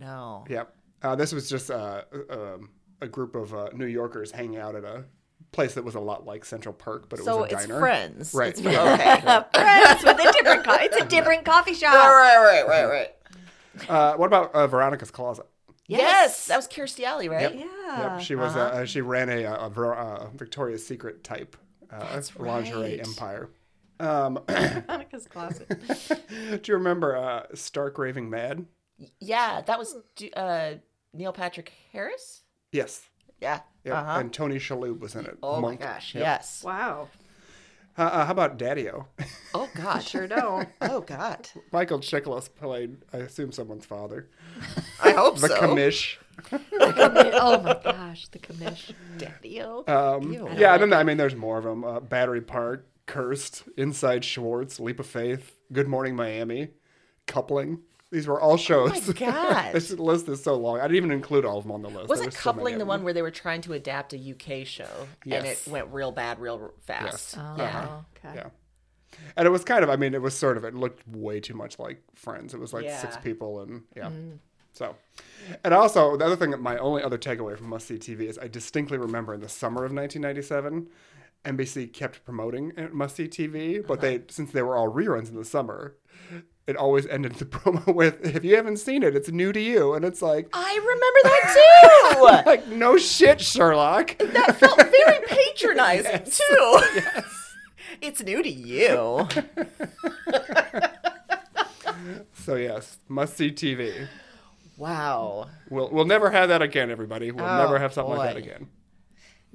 A: No.
B: Yep. Uh, this was just uh, um, a group of uh, New Yorkers hanging out at a place that was a lot like Central Park, but it
A: So
B: was a
A: it's
B: diner.
A: friends.
B: Right.
A: It's, okay.
C: Friends with a different. Co- it's a different coffee shop.
A: right, right, right, right.
B: Uh, what about uh, Veronica's Closet?
A: Yes. that was Kirstie Alley, right?
C: Yeah.
B: Yep. She was uh, she ran a, a, Ver- uh, Victoria's Secret type uh, lingerie
A: right.
B: empire. Um,
C: Monica's closet.
B: do you remember uh, Stark Raving Mad?
A: Yeah, that was uh, Neil Patrick Harris.
B: Yes.
A: Yeah.
B: Yep.
A: Uh-huh.
B: And Tony Shalhoub was in it.
A: Oh
B: Monk.
A: my gosh.
B: Yep.
A: Yes.
C: Wow.
B: Uh, uh, how about Daddy-O?
A: Oh God.
C: Sure don't.
A: Oh God.
B: Michael Chiklis played, I assume, someone's father.
A: I hope
B: The
A: so.
B: commish.
C: oh my gosh, the commish.
A: Daddy-o.
B: Um,
A: Ew.
B: yeah, and then I mean, there's more of them. Uh, Battery Park, Cursed, Inside Schwartz, Leap of Faith, Good Morning Miami, Coupling. These were all shows.
A: Oh my God.
B: this list is so long. I didn't even include all of them on the list.
A: Was
B: There
A: it
B: were so
A: coupling the one where they were trying to adapt a UK show and it went real bad real fast?
B: Yes.
C: Oh,
A: Yeah. Uh-huh.
C: okay.
B: Yeah. And it was kind of, I mean, it was sort of, it looked way too much like Friends. It was like six people and, yeah.
C: Mm.
B: So, and also, the other thing, that my only other takeaway from Must See TV is I distinctly remember in the summer of 1997, NBC kept promoting uh, Must See TV, but uh-huh. they, since they were all reruns in the summer, it always ended the promo with, if you haven't seen it, it's new to you. And it's like,
A: I remember that too.
B: like, no shit, Sherlock.
A: that felt very patronizing too. Yes. It's new to you.
B: So, yes, Must See TV.
A: Wow.
B: We'll, we'll never have that again, everybody. We'll
A: Oh,
B: never have something like that again.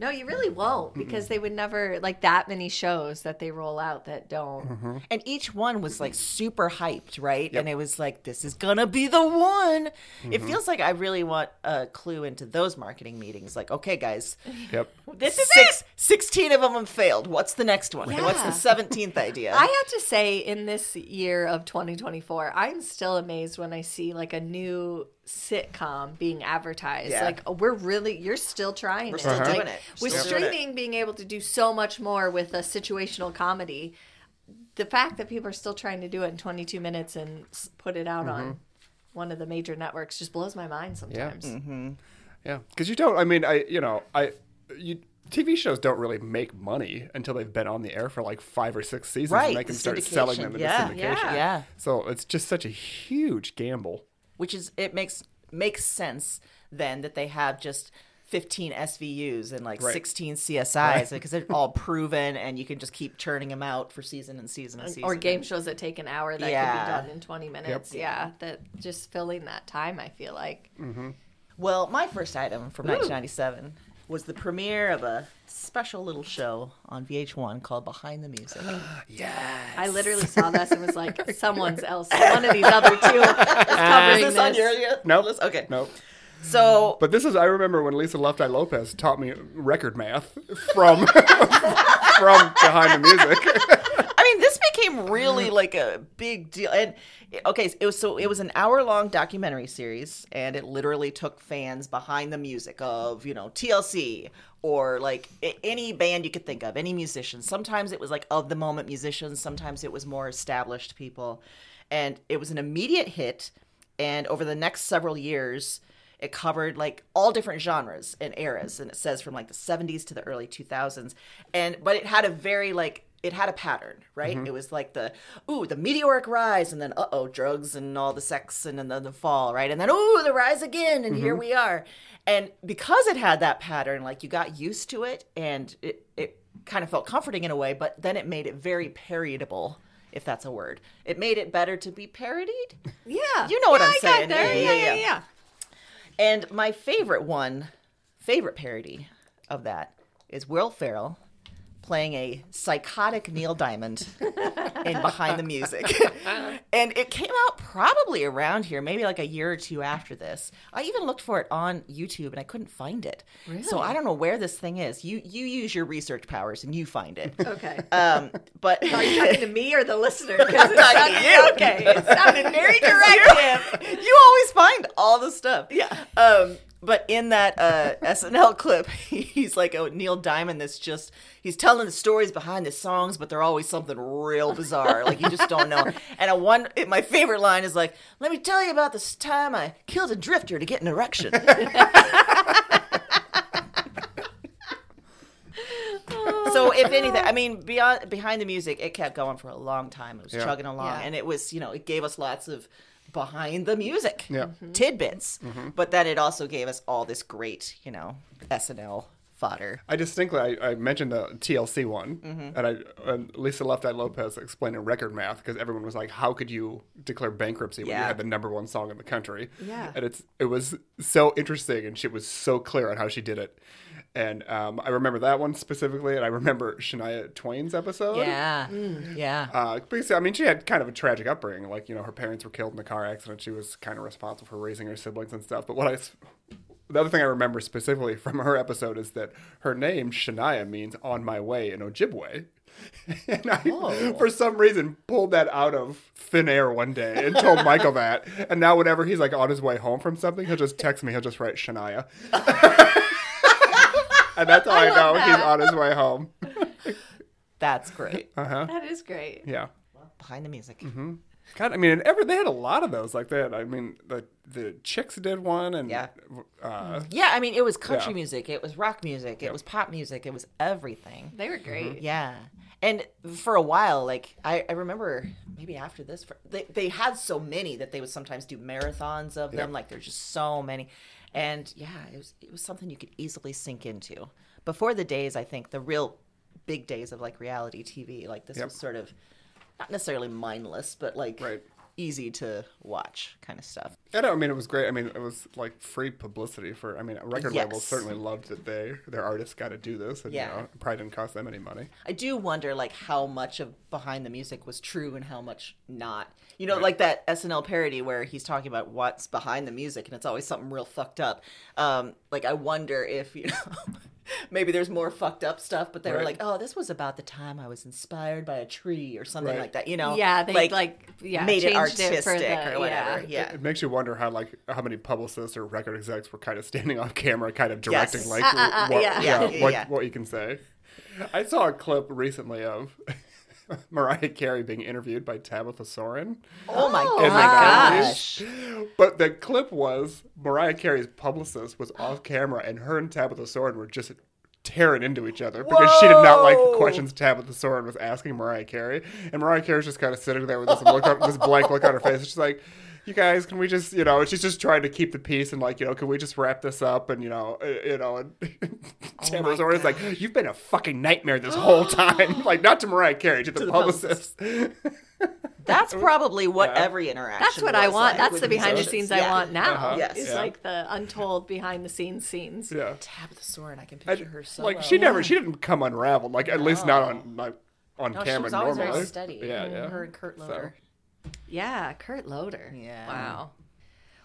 C: No, you really won't because they would never like that many shows that they roll out that don't.
B: Mm-hmm.
A: And each one was like super hyped, right? And it was like, this is gonna be the one.
B: Mm-hmm.
A: It feels like I really want a clue into those marketing meetings. Like, okay, guys,
B: Yep.
A: this is six, 16 of them have failed. What's the next one? What's the 17th idea?
C: I have to say, in this year of 2024, I'm still amazed when I see like a new sitcom being advertised.
A: Yeah.
C: Like, oh, we're really, you're still trying.
A: We're
C: it.
A: still
B: Uh-huh.
C: Like,
A: doing it. We're
C: With
A: still doing it.
C: streaming being able to do so much more with a situational comedy, the fact that people are still trying to do it in 22 minutes and put it out on one of the major networks just blows my mind sometimes.
B: Yeah, because you don't. I mean, I you know, I you TV shows don't really make money until they've been on the air for like five or six seasons,
A: Right,
B: and they can start selling them into
A: Yeah,
B: syndication.
C: yeah.
A: yeah.
B: So it's just such a huge gamble.
A: Which is it makes makes sense then that they have just 15 SVUs and like
B: Right.
A: 16 CSIs because they're all proven and you can just keep churning them out for season and season and season.
C: or game shows that take an hour that could be done in 20 minutes. Yeah, that just filling that time, I feel like. Mm-hmm.
A: Well, my first item from 1997 was the premiere of a special little show on VH1 called Behind the Music. Yes.
C: I literally saw this and was like, someone's else, one of these other two is covering
A: Is this on
C: this.
A: your
B: Nope.
A: list? Okay.
B: Nope.
A: So mm.
B: But this is I remember when Lisa Left Eye Lopez taught me record math from from behind the music.
A: I mean, this became really like a big deal. And okay, it was so it was an hour long documentary series, and it literally took fans behind the music of you know TLC or like any band you could think of, any musician. Sometimes it was like of the moment musicians. Sometimes it was more established people, and it was an immediate hit. And over the next several years, it covered like all different genres and eras and it says from like the 70s to the early 2000s and but it had a very like it had a pattern right mm-hmm. it was like the ooh the meteoric rise and then uh-oh drugs and all the sex and then the, the fall right and then ooh the rise again and here mm-hmm. we are and because it had that pattern like you got used to it and it, it kind of felt comforting in a way but then it made it very parodiable if that's a word it made it better to be parodied
C: Yeah.
A: You know what I'm
C: I
A: saying.
C: there.
A: Yeah,
C: Yeah,
A: yeah,
C: yeah,
A: yeah.
C: yeah.
A: And my favorite one, favorite parody of that is Will Ferrell playing a psychotic Neil Diamond in Behind the Music. and it came out probably around here, maybe like a year or two after this. I even looked for it on YouTube and I couldn't find it. So I don't know where this thing is. You you use your research powers and you find it.
C: Okay.
A: Um, but
C: Are you talking to me or the listener? 'Cause it
A: talking to
C: sounded-
A: you.
C: Okay. It sounded very directive.
A: you always find all the stuff.
C: Yeah.
A: Um, but in that uh, SNL clip, he's like a Neil Diamond that's just he's telling the stories behind the songs, but they're always something real bizarre. Like you just don't know. And a one, my favorite line is like, "Let me tell you about this time I killed a drifter to get an erection." so if anything, I mean, beyond behind the music, it kept going for a long time. It was
B: Yeah.
A: chugging along,
C: Yeah.
A: and it was you know it gave us lots of behind the music
B: Yeah. Mm-hmm. Mm-hmm.
A: tidbits, mm-hmm. but then it also gave us all this great you know SNL fodder.
B: I distinctly I, I mentioned the TLC one,
A: Mm-hmm.
B: and I and Lisa Left Eye Lopez explaining record math because everyone was like, "How could you declare bankruptcy when you had the number one song in the country?"
C: Yeah.
B: and it's it was so interesting, and she was so clear on how she did it. And um, I remember that one specifically, and I remember Shania Twain's episode.
A: Yeah, yeah.
B: Uh, because I mean, she had kind of a tragic upbringing. Like you know, her parents were killed in a car accident. She was kind of responsible for raising her siblings and stuff. But what I the other thing I remember specifically from her episode is that her name Shania means "on my way" in Ojibwe. And I,
A: Oh.
B: for some reason, pulled that out of thin air one day and told Michael that. And now, whenever he's like on his way home from something, he'll just text me. He'll just write Shania, and that's how I, know
C: love
B: he's on his way home.
A: That's great. Uh huh.
C: That is great.
B: Yeah.
A: Behind the music.
B: Mm-hmm. God, I mean, and ever they had a lot of those like that. I mean, the the chicks did one, and
A: Yeah.
B: uh,
A: Yeah, I mean, it was country
B: Yeah.
A: music, it was rock music, it was pop music, it was everything.
C: They were great.
A: Yeah. And for a while, like I, I remember maybe after this, for, they they had so many that they would sometimes do marathons of them.
B: Yeah.
A: Like there's just so many, and yeah, it was it was something you could easily sink into. Before the days, I think the real big days of like reality TV, like this
B: Yep.
A: was sort of not necessarily mindless, but like
B: Right.
A: Easy to watch kind of stuff.
B: I don't. I mean, it was great. I mean, it was like free publicity for. I mean, record labels certainly loved that they their artists got to do this, and
A: Yeah.
B: you know, it probably didn't cost them any money.
A: I do wonder like how much of behind the music was true and how much not. You know, like that SNL parody where he's talking about what's behind the music and it's always something real fucked up. Um, like I wonder if, you know, maybe there's more fucked up stuff, but they were like, "Oh, this was about the time I was inspired by a tree or something
B: Right.
A: like that." You know?
C: Yeah, they like, yeah
A: made it
C: changed
A: artistic
C: for the,
A: or whatever.
C: Yeah.
A: Yeah.
B: It makes you wonder how like how many publicists or record execs were kind of standing off camera, kind of directing
A: Yes.
B: like
C: Uh, uh, uh,
B: what,
C: yeah.
B: yeah,
A: Yeah,
B: what, what you can say. I saw a clip recently of Mariah Carey being interviewed by Tabitha Soren.
A: Oh my
C: Oh
A: gosh.
B: But the clip was Mariah Carey's publicist was off camera, and her and Tabitha Soren were just tearing into each other because she did not like the questions Tabitha Soren was asking Mariah Carey, and Mariah Carey's just kind of sitting there with this look, on, this blank look on her face. She's like. You guys, can we just, you know, she's just trying to keep the peace and like, you know, can we just wrap this up? And you know, uh, you know, and Tamara's
A: my
B: always like, you've been a fucking nightmare this whole time. like, not to Mariah Carey, to the,
A: the
B: publicist.
A: That's probably what
B: Yeah.
A: every interaction.
C: That's what I want.
A: like
C: That's the behind the
A: musicians.
C: scenes I want now.
B: Uh-huh.
A: Yes.
C: It's
B: Yeah.
C: like the untold behind the scenes scenes.
B: yeah.
A: Tabitha Soren, I can
B: I-
A: picture her so
B: like she never, she didn't come unraveled. Like at least not on like on
D: No, she
B: camera
D: was always
B: normally.
D: very steady.
B: Yeah, yeah.
D: Her and Kurt Loder.
C: Yeah, Kurt Loder.
A: Yeah.
C: Wow.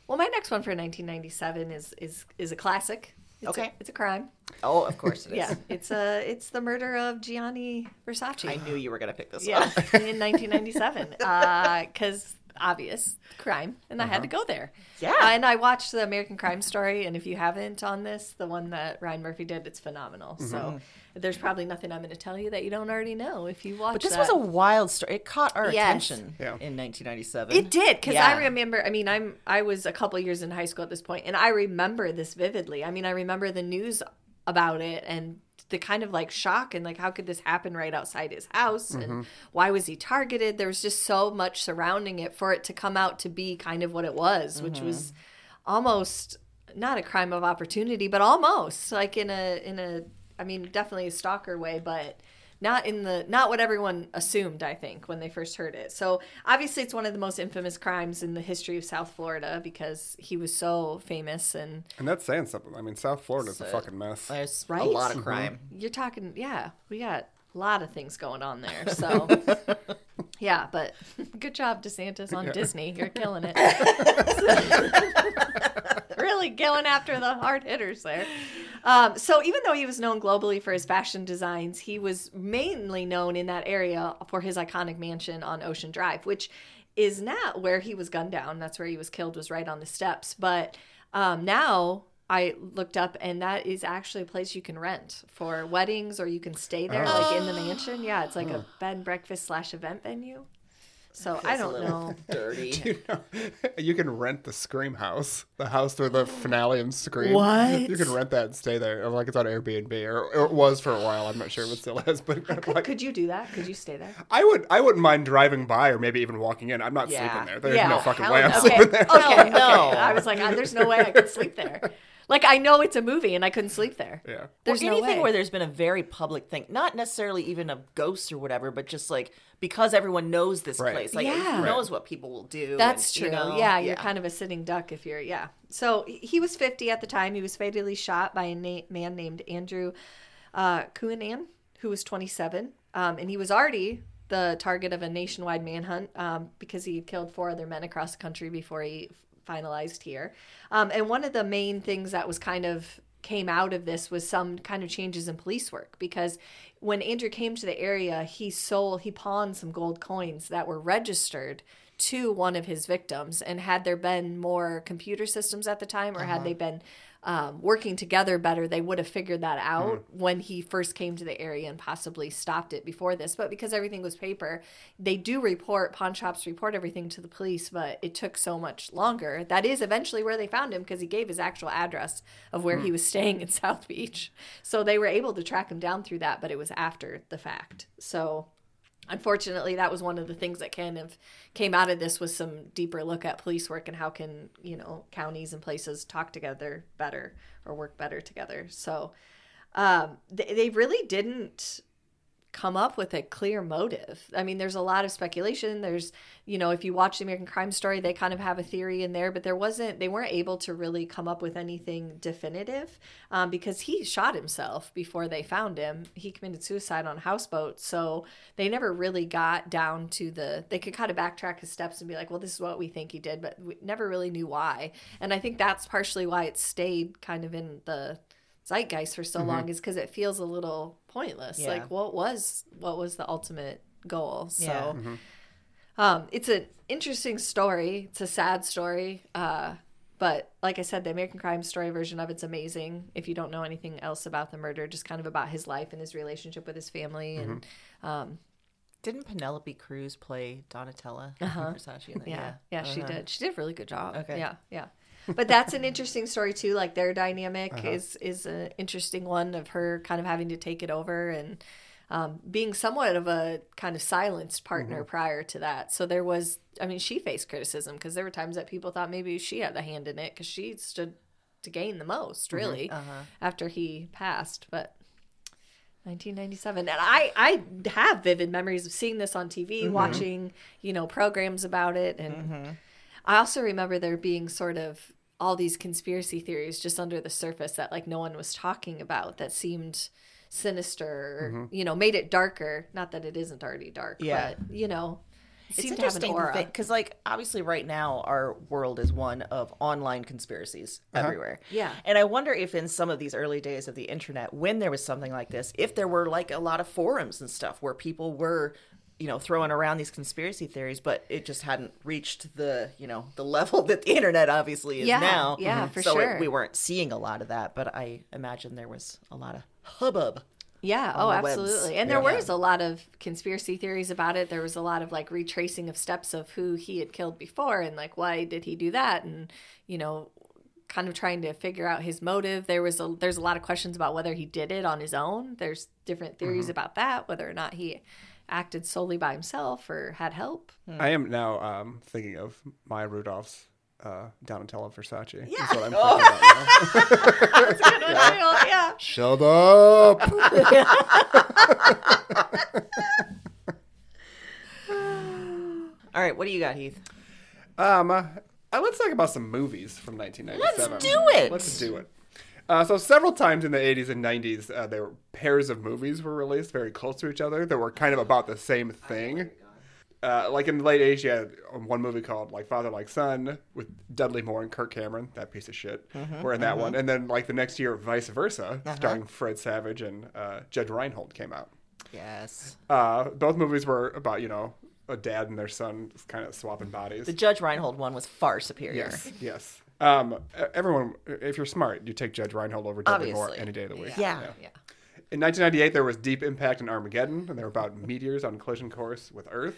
C: Well, my next one for 1997 is is is a classic. It's
A: Okay.
C: A, it's a crime.
A: Oh, of course it is.
C: Yeah, it's a it's the murder of Gianni Versace.
A: I knew you were gonna pick this
C: Yeah,
A: one.
C: in 1997, because uh, obvious crime, and I had to uh-huh. go there.
A: Yeah.
C: Uh, and I watched the American Crime Story, and if you haven't on this, the one that Ryan Murphy did, it's phenomenal. So mm-hmm. There's probably nothing I'm going to tell you that you don't already know if you watch.
A: But this
C: that.
A: was a wild story. It caught our
C: Yes.
A: attention
B: Yeah.
A: in 1997.
C: It did because
A: Yeah.
C: I remember. I mean, I'm I was a couple years in high school at this point, and I remember this vividly. I mean, I remember the news about it and the kind of like shock and like how could this happen right outside his house and mm-hmm. why was he targeted? There was just so much surrounding it for it to come out to be kind of what it was, which mm-hmm. was almost not a crime of opportunity, but almost like in a in a I mean, definitely a stalker way, but not in the not what everyone assumed i think when they first heard it so obviously it's one of the most infamous crimes in the history of south florida because he was so famous and
B: And that's saying something. I mean, South Florida's a
A: So-
B: fucking mess.
A: There's a lot of mm-hmm. crime.
C: you're talking yeah we got a lot of things going on there so yeah but good job desantis on disney. You're killing it. Really going after the hard hitters there. Um, so even though he was known globally for his fashion designs he was mainly known in that area for his iconic mansion on ocean drive which is not where he was gunned down. That's where he was killed was right on the steps. But um, now I looked up, and that is actually a place you can rent for weddings, or you can stay there, like in the mansion. Yeah, it's like a bed and breakfast slash event venue. So I don't
A: little
C: know.
A: Dirty.
B: You know, you can rent the Scream house, the house where the finale in Scream.
C: What?
B: You can rent that and stay there. Or, Like it's on Airbnb, or, or it was for a while. I'm not sure if it still is, but like,
C: Could you do that? Could you stay there?
B: I would, I wouldn't mind driving by, or maybe even walking in. I'm not
A: Yeah.
B: sleeping there. There's
C: Yeah.
B: no fucking
A: Hell
B: way I'm.
C: Okay,
B: sleeping there.
C: okay, okay.
A: no.
C: I was like, uh, there's no way I could sleep there. Like I know it's a movie, and I couldn't sleep there.
B: Yeah.
C: There's
A: or
C: no
A: anything
C: way.
A: where there's been a very public thing, not necessarily even of ghosts or whatever, but just like because everyone knows this
B: Right.
A: place, like
C: Yeah.
A: who
C: Right.
A: knows what people will do.
C: That's
A: and,
C: true.
A: you know,
C: yeah, you're kind of a sitting duck if you're. Yeah. So he- he was 50 at the time. He was fatally shot by a na- man named Andrew uh, Cunanan, who was 27, um, and he was already the target of a nationwide manhunt um, because he had killed four other men across the country before he finalized here. Um, and one of the main things that was kind of came out of this was some kind of changes in police work because when Andrew came to the area, he sold, he pawned some gold coins that were registered to one of his victims. And had there been more computer systems at the time, or had they been um, working together better, they would have figured that out when he first came to the area and possibly stopped it before this. But because everything was paper, they do report, pawn shops report everything to the police, but it took so much longer. That is eventually where they found him because he gave his actual address of where he was staying in South Beach. So they were able to track him down through that, but it was after the fact. So unfortunately that was one of the things that kind of came out of this was some deeper look at police work and how can you know counties and places talk together better or work better together. So um, they, they really didn't come up with a clear motive. I mean, there's a lot of speculation. There's, you know, if you watch the American Crime Story, they kind of have a theory in there, but there wasn't, they weren't able to really come up with anything definitive um, because he shot himself before they found him. He committed suicide on a houseboat. So they never really got down to the, they could kind of backtrack his steps and be like, well, this is what we think he did, but we never really knew why. And I think that's partially why it stayed kind of in the, zeitgeist for so long is because it feels a little pointless.
A: Yeah.
C: Like what was what was the ultimate goal? So
A: Yeah.
C: um, it's an interesting story. It's a sad story. Uh, but like I said, the American Crime Story version of it's amazing. If you don't know anything else about the murder, just kind of about his life and his relationship with his family, and um,
A: Didn't Penelope Cruz play Donatella Versace? In that?
C: yeah, yeah, she
A: Uh-huh.
C: did. She did a really good job.
A: Okay.
C: Yeah, yeah. But that's an interesting story too. Like their dynamic
B: Uh-huh.
C: is is an interesting one of her kind of having to take it over and um, being somewhat of a kind of silenced partner mm-hmm. prior to that. So there was, I mean, she faced criticism because there were times that people thought maybe she had a hand in it because she stood to gain the most, mm-hmm. really, uh-huh. after he passed. But 1997 and i i have vivid memories of seeing this on tv mm-hmm. watching you know programs about it and i also remember there being sort of all these conspiracy theories just under the surface that like no one was talking about that seemed sinister or, mm-hmm. you know made it darker not that it isn't already dark
A: Yeah.
C: but you know it
A: It's
C: seemed to have an
A: interesting
C: aura
A: because, like, obviously, right now our world is one of online conspiracies uh-huh. everywhere.
C: Yeah.
A: and I wonder if in some of these early days of the internet, when there was something like this, if there were like a lot of forums and stuff where people were, you know, throwing around these conspiracy theories, but it just hadn't reached the, you know, the level that the internet obviously is
C: Yeah,
A: now.
C: yeah, mm-hmm. for
A: so it-
C: sure.
A: we weren't seeing a lot of that, but I imagine there was a lot of hubbub.
C: Yeah, oh,
A: the webs.
C: absolutely. And there
A: Yeah.
C: was a lot of conspiracy theories about it. There was a lot of like retracing of steps of who he had killed before and like why did he do that and you know kind of trying to figure out his motive. There was a there's a lot of questions about whether he did it on his own. There's different theories mm-hmm. about that, whether or not he acted solely by himself or had help.
B: I am now um, thinking of Maya Rudolph's uh, Donatella Versace.
C: Yeah.
B: That's what I'm thinking about now.
C: That's a good one too. Yeah.
B: Shut up!
A: All right, what do you got, Heath?
B: Um, uh, uh, let's talk about some movies from 1997.
A: Let's do it.
B: Let's do it. Uh, so several times in the 80s and 90s, uh, there were pairs of movies were released very close to each other that were kind of about the same thing. Uh, like in the late 80s, you had one movie called like Father Like Son with Dudley Moore and Kirk Cameron, that piece of shit, were in that one. And then like the next year, Vice Versa, starring Fred Savage and uh, Judge Reinhold came out.
A: Yes.
B: Uh, both movies were about you know a dad and their son kind of swapping bodies.
A: The Judge Reinhold one was far superior.
B: Yes, yes. Um, everyone, if you're smart, you take Judge Reinhold over Dudley Moore any day of the week.
A: Yeah.
C: Yeah.
B: In 1998, there was Deep Impact and Armageddon, and they were about meteors on collision course with Earth.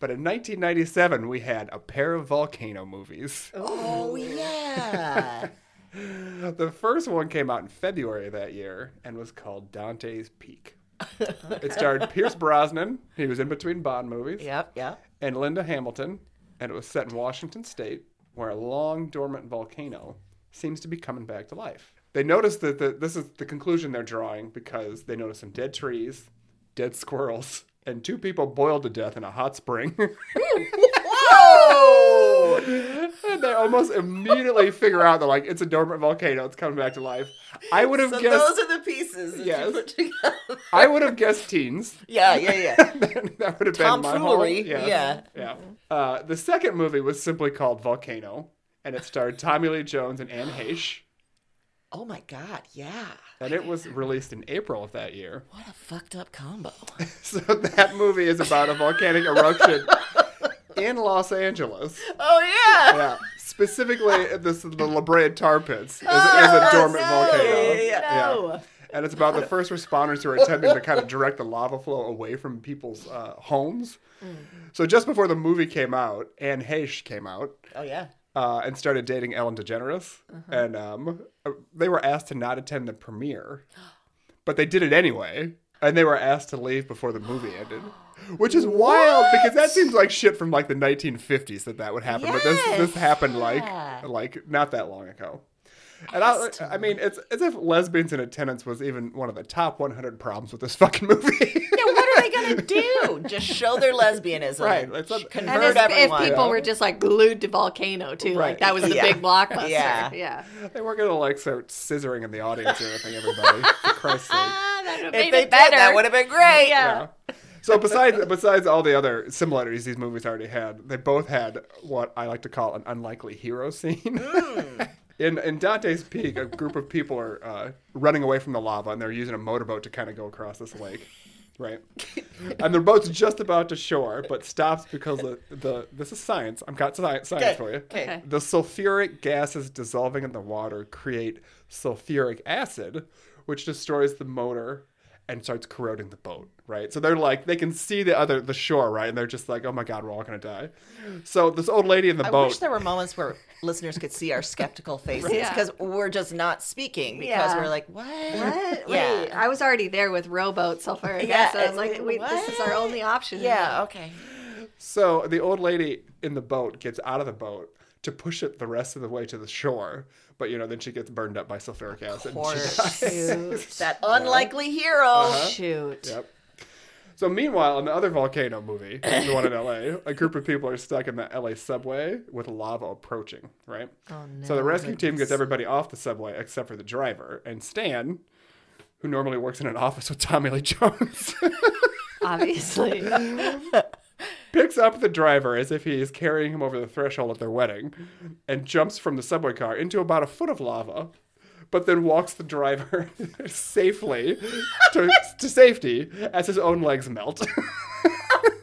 B: But in 1997, we had a pair of volcano movies.
A: Oh yeah.
B: The first one came out in February of that year and was called Dante's Peak. it starred Pierce Brosnan. He was in between Bond movies.
A: yep. Yep.
B: and Linda Hamilton, and it was set in Washington State, where a long dormant volcano seems to be coming back to life. They notice that the, this is the conclusion they're drawing because they notice some dead trees, dead squirrels, and two people boiled to death in a hot spring.
A: Whoa!
B: and they almost immediately figure out that like it's a dormant volcano, it's coming back to life. I would have
A: so
B: guessed.
A: those are the pieces that
B: Yes.
A: you put together.
B: I would have guessed teens.
A: yeah, yeah, yeah.
B: that would have been my whole,
A: Tomfoolery,
B: yes. yeah. Uh, the second movie was simply called Volcano, and it starred Tommy Lee Jones and Anne Heche,
A: Oh my god, yeah.
B: and it was released in April of that year.
A: What a fucked up combo.
B: So that movie is about a volcanic eruption in Los Angeles.
A: Oh yeah.
B: Yeah, specifically this the La Brea Tar Pits is, is a dormant
A: no.
B: volcano.
A: Yeah.
B: And it's about the first responders who are attempting to kind of direct the lava flow away from people's uh, homes. So just before the movie came out, Anne Heche came out
A: Oh yeah.
B: uh, and started dating Ellen DeGeneres, and um, uh, they were asked to not attend the premiere, but they did it anyway, and they were asked to leave before the movie ended, which is wild because that seems like shit from like the 1950s that that would happen, but this this happened like like not that long ago. And I, I mean, it's as if lesbians in attendance was even one of the top 100 problems with this fucking movie.
A: Yeah, what are they gonna do? Just show their lesbianism.
B: Right, it's a-
A: Convert
C: And if, if people were just like glued to volcano too,
B: Right.
C: like that was the
A: Yeah.
C: big blockbuster.
A: Yeah.
C: yeah.
B: they weren't gonna like start scissoring in the audience or anything. Everybody, for Christ's sake.
C: Ah, that would have
A: if they
C: it
A: did,
C: better.
A: that would have been great.
C: Yeah.
B: Yeah. So besides besides all the other similarities these movies already had, they both had what I like to call an unlikely hero scene. in in Dante's Peak, a group of people are uh, running away from the lava, and they're using a motorboat to kind of go across this lake. Right, and their boat's just about to shore, but stops because the, the this is science. I've got science, science
A: Okay.
B: for you.
A: Okay.
B: The sulfuric gases dissolving in the water create sulfuric acid, which destroys the motor and starts corroding the boat. Right, so they're like they can see the other the shore, right, and they're just like, oh my god, we're all gonna die. So this old lady in the
A: I
B: boat.
A: I wish there were moments where listeners could see our skeptical faces
C: Yeah.
A: because we're just not speaking because
C: Yeah.
A: we're like, what?
C: What?
A: Yeah.
C: Wait, I was already there with rowboat sulfuric
A: Yeah,
C: acid. I was
A: it's-
C: like, wait, this is our only option.
A: Yeah, okay.
B: So the old lady in the boat gets out of the boat to push it the rest of the way to the shore, but you know then she gets burned up by sulfuric acid. and she
A: course.
C: Shoot.
A: That unlikely hero.
B: Uh-huh.
C: Shoot.
B: Yep. So meanwhile, in the other volcano movie, the one in LA, a group of people are stuck in the LA subway with lava approaching. Right.
C: Oh, no.
B: So the rescue team gets everybody off the subway except for the driver and Stan, who normally works in an office with Tommy Lee Jones.
C: Obviously.
B: Picks up the driver as if he is carrying him over the threshold of their wedding and jumps from the subway car into about a foot of lava, but then walks the driver safely to, to safety as his own legs melt.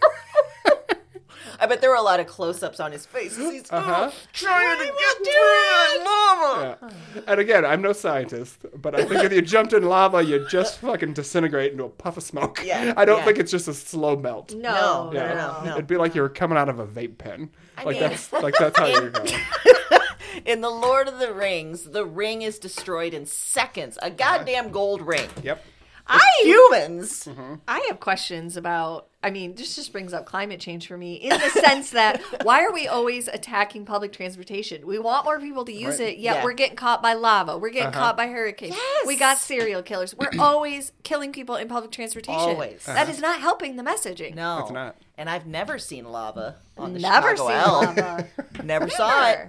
A: I bet there were a lot of close-ups on his face. He's
B: Uh-huh.
A: trying to get through that lava.
B: Yeah. And again, I'm no scientist, but I think if you jumped in lava, you'd just fucking disintegrate into a puff of smoke.
A: Yeah,
B: I don't
A: yeah.
B: think it's just a slow melt.
C: No,
A: No,
C: no,
B: Yeah.
C: no.
A: no.
B: It'd be like you were coming out of a vape pen. like
A: mean-
B: that's like that's how you're going.
A: In the Lord of the Rings, the ring is destroyed in seconds. A goddamn gold ring.
B: Yep.
C: I
A: Humans. Mm-hmm.
C: I have questions about. I mean, this just brings up climate change for me in the sense that why are we always attacking public transportation? We want more people to use
B: Right.
C: it, yet
A: Yeah.
C: we're getting caught by lava. We're getting uh-huh. caught by hurricanes. We got serial killers. We're always killing people in public transportation.
A: Always.
C: That uh-huh. is not helping the messaging.
A: No,
B: It's not.
A: And I've never seen lava on the
C: Never
A: Chicago
C: seen
A: L.
C: lava.
A: Never saw it.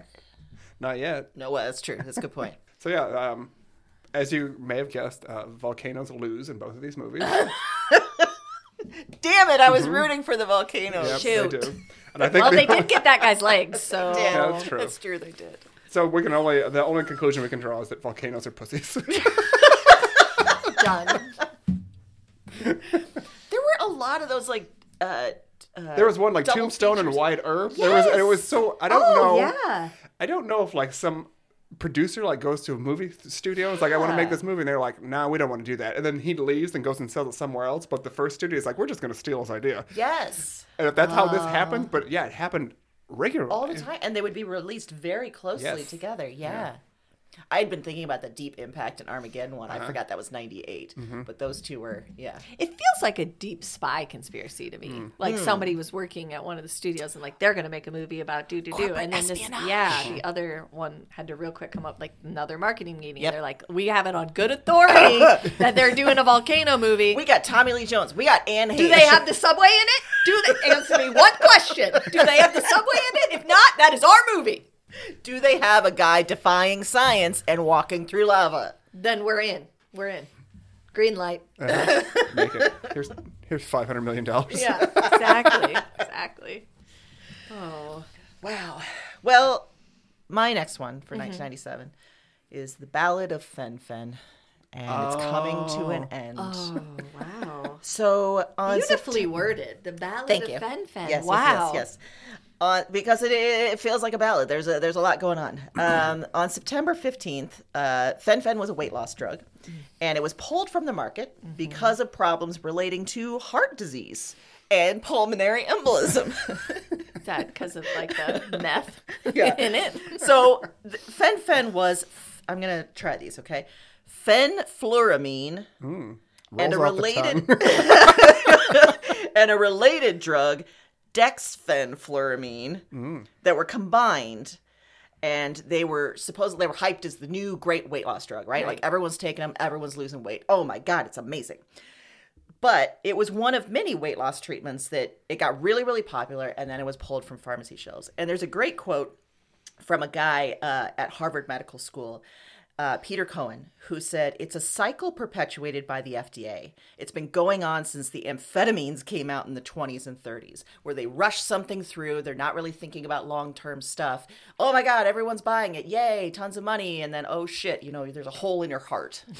B: Not yet.
A: No, well, that's true. That's a good point.
B: So yeah, um, as you may have guessed, uh, volcanoes lose in both of these movies.
A: Damn it! I was rooting for the volcano.
B: Yep,
C: Shoot.
B: they do. And I think
C: Well, they did get that guy's legs, so
A: Damn.
B: Yeah, that's true.
A: That's true. They did.
B: So we can only the only conclusion we can draw is that volcanoes are pussies.
C: done.
A: There were a lot of those like. uh uh,
B: there was one like
A: Double
B: Tombstone and
A: features.
B: Wyatt Earp. There was and it was so I don't
C: oh
B: know.
C: yeah.
B: I don't know if like some producer like goes to a movie studio and is like I want to make this movie and they're like no we don't want to do that and then he leaves and goes and sells it somewhere else but the first studio is like we're just going to steal his idea
A: Yes.
B: and if that's how this happened but yeah it happened regularly
A: All the time. And they would be released very closely
B: Yes.
A: together. Yeah. I had been thinking about the Deep Impact and Armageddon one.
B: Uh-huh.
A: I forgot that was 98.
B: Mm-hmm.
A: But those two were, yeah.
C: It feels like a deep spy conspiracy to me.
B: Hmm.
C: Like somebody was working at one of the studios and like they're going to make a movie about do do do, and then this yeah, the other one had to real quick come up like another marketing meeting.
A: Yep.
C: They're like, we have it on good authority that they're doing a volcano movie.
A: We got Tommy Lee Jones. We got Anne Heche.
C: do they have the subway in it? Do they answer me one question? Do they have the subway in it? If not, that is our movie.
A: Do they have a guy defying science and walking through lava?
C: Then we're in. We're in. Green light.
B: Uh-huh. make it here's here's 500 million dollars
C: Yeah, exactly. exactly. Oh.
A: Wow. Well, my next one
C: Mm-hmm.
A: for 1997 is The Ballad of Fen-Phen. And it's coming to an end.
C: Oh, wow.
A: So on
C: Beautifully worded. The Ballad
A: Thank
C: of
A: you.
C: Fen-Phen.
A: Yes,
C: wow.
A: yes, yes, yes. Uh, because it, it feels like a ballad. There's a there's a lot going on. Um, on September 15th, uh, Fen-Phen was a weight loss drug, and it was pulled from the market because of problems relating to heart disease and pulmonary embolism.
C: That because of like the meth
A: Yeah.
C: in it?
A: so th- Fen-Phen was I'm gonna try these. Okay, fenfluramine and a
B: Rolls off the
A: related and a related drug, dexfenfluramine, that were combined. And they were supposedly they were hyped as the new great weight loss drug, right? Like everyone's taking them, everyone's losing weight. Oh my god, it's amazing. But it was one of many weight loss treatments that it got really, really popular, and then it was pulled from pharmacy shelves. And there's a great quote from a guy uh, at Harvard Medical School, uh, Pieter Cohen, who said, It's a cycle perpetuated by the FDA. It's been going on since the amphetamines came out in the 20s and 30s, where they rush something through. They're not really thinking about long term stuff. Oh my God, everyone's buying it. Yay, tons of money. And then, oh shit, you know, there's a hole in your heart.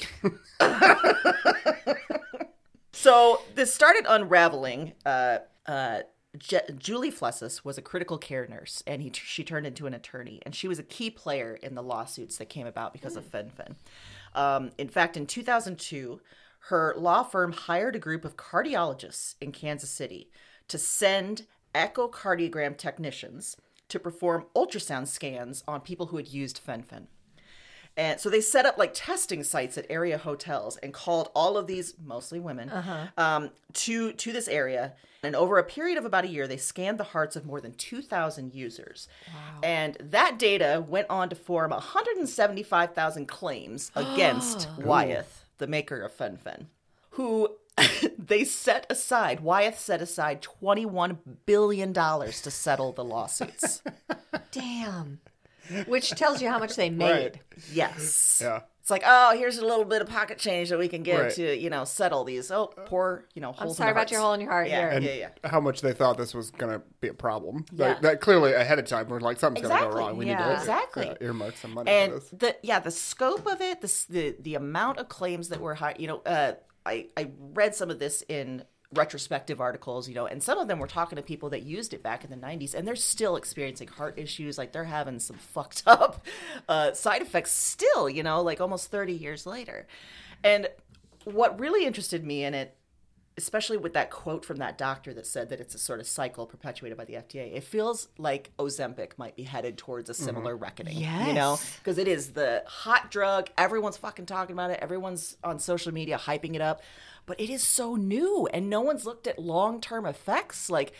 A: So this started unraveling. Uh, uh, Je- Julie Flessis was a critical care nurse, and he she turned into an attorney, and she was a key player in the lawsuits that came about because of Fen-Phen. Um, in fact, in 2002, her law firm hired a group of cardiologists in Kansas City to send echocardiogram technicians to perform ultrasound scans on people who had used fen-phen. And so they set up like testing sites at area hotels and called all of these, mostly women, um, to to this area. And over a period of about a year, they scanned the hearts of more than 2,000 users. Wow. And that data went on to form 175,000 claims against Wyeth, the maker of Fen-Phen, who they set aside, Wyeth set aside $21 billion to settle the lawsuits.
C: Damn. Which tells you how much they made.
B: Right.
A: yes.
B: Yeah.
A: It's like, oh, here's a little bit of pocket change that we can get
B: Right.
A: to, you know, settle these. Oh, poor, you know, holes
C: I'm sorry
A: the
C: about your hole in your heart
A: Yeah,
C: here.
A: yeah, yeah.
B: How much they thought this was going to be a problem.
A: Yeah.
B: That, that clearly ahead of time we're like, something's going to go wrong. We
C: Yeah.
B: need to
A: Exactly.
B: uh, earmark some money
A: and
B: for this.
A: the yeah the scope of it the the, the amount of claims that were high you know uh i i read some of this in retrospective articles you know and some of them were talking to people that used it back in the 90s and they're still experiencing heart issues like they're having some fucked up uh side effects still you know like almost 30 years later and what really interested me in it especially with that quote from that doctor that said that it's a sort of cycle perpetuated by the FDA, it feels like Ozempic might be headed towards a similar reckoning. You know, because it is the hot drug. Everyone's fucking talking about it. Everyone's on social media hyping it up. But it is so new and no one's looked at long term effects. Like,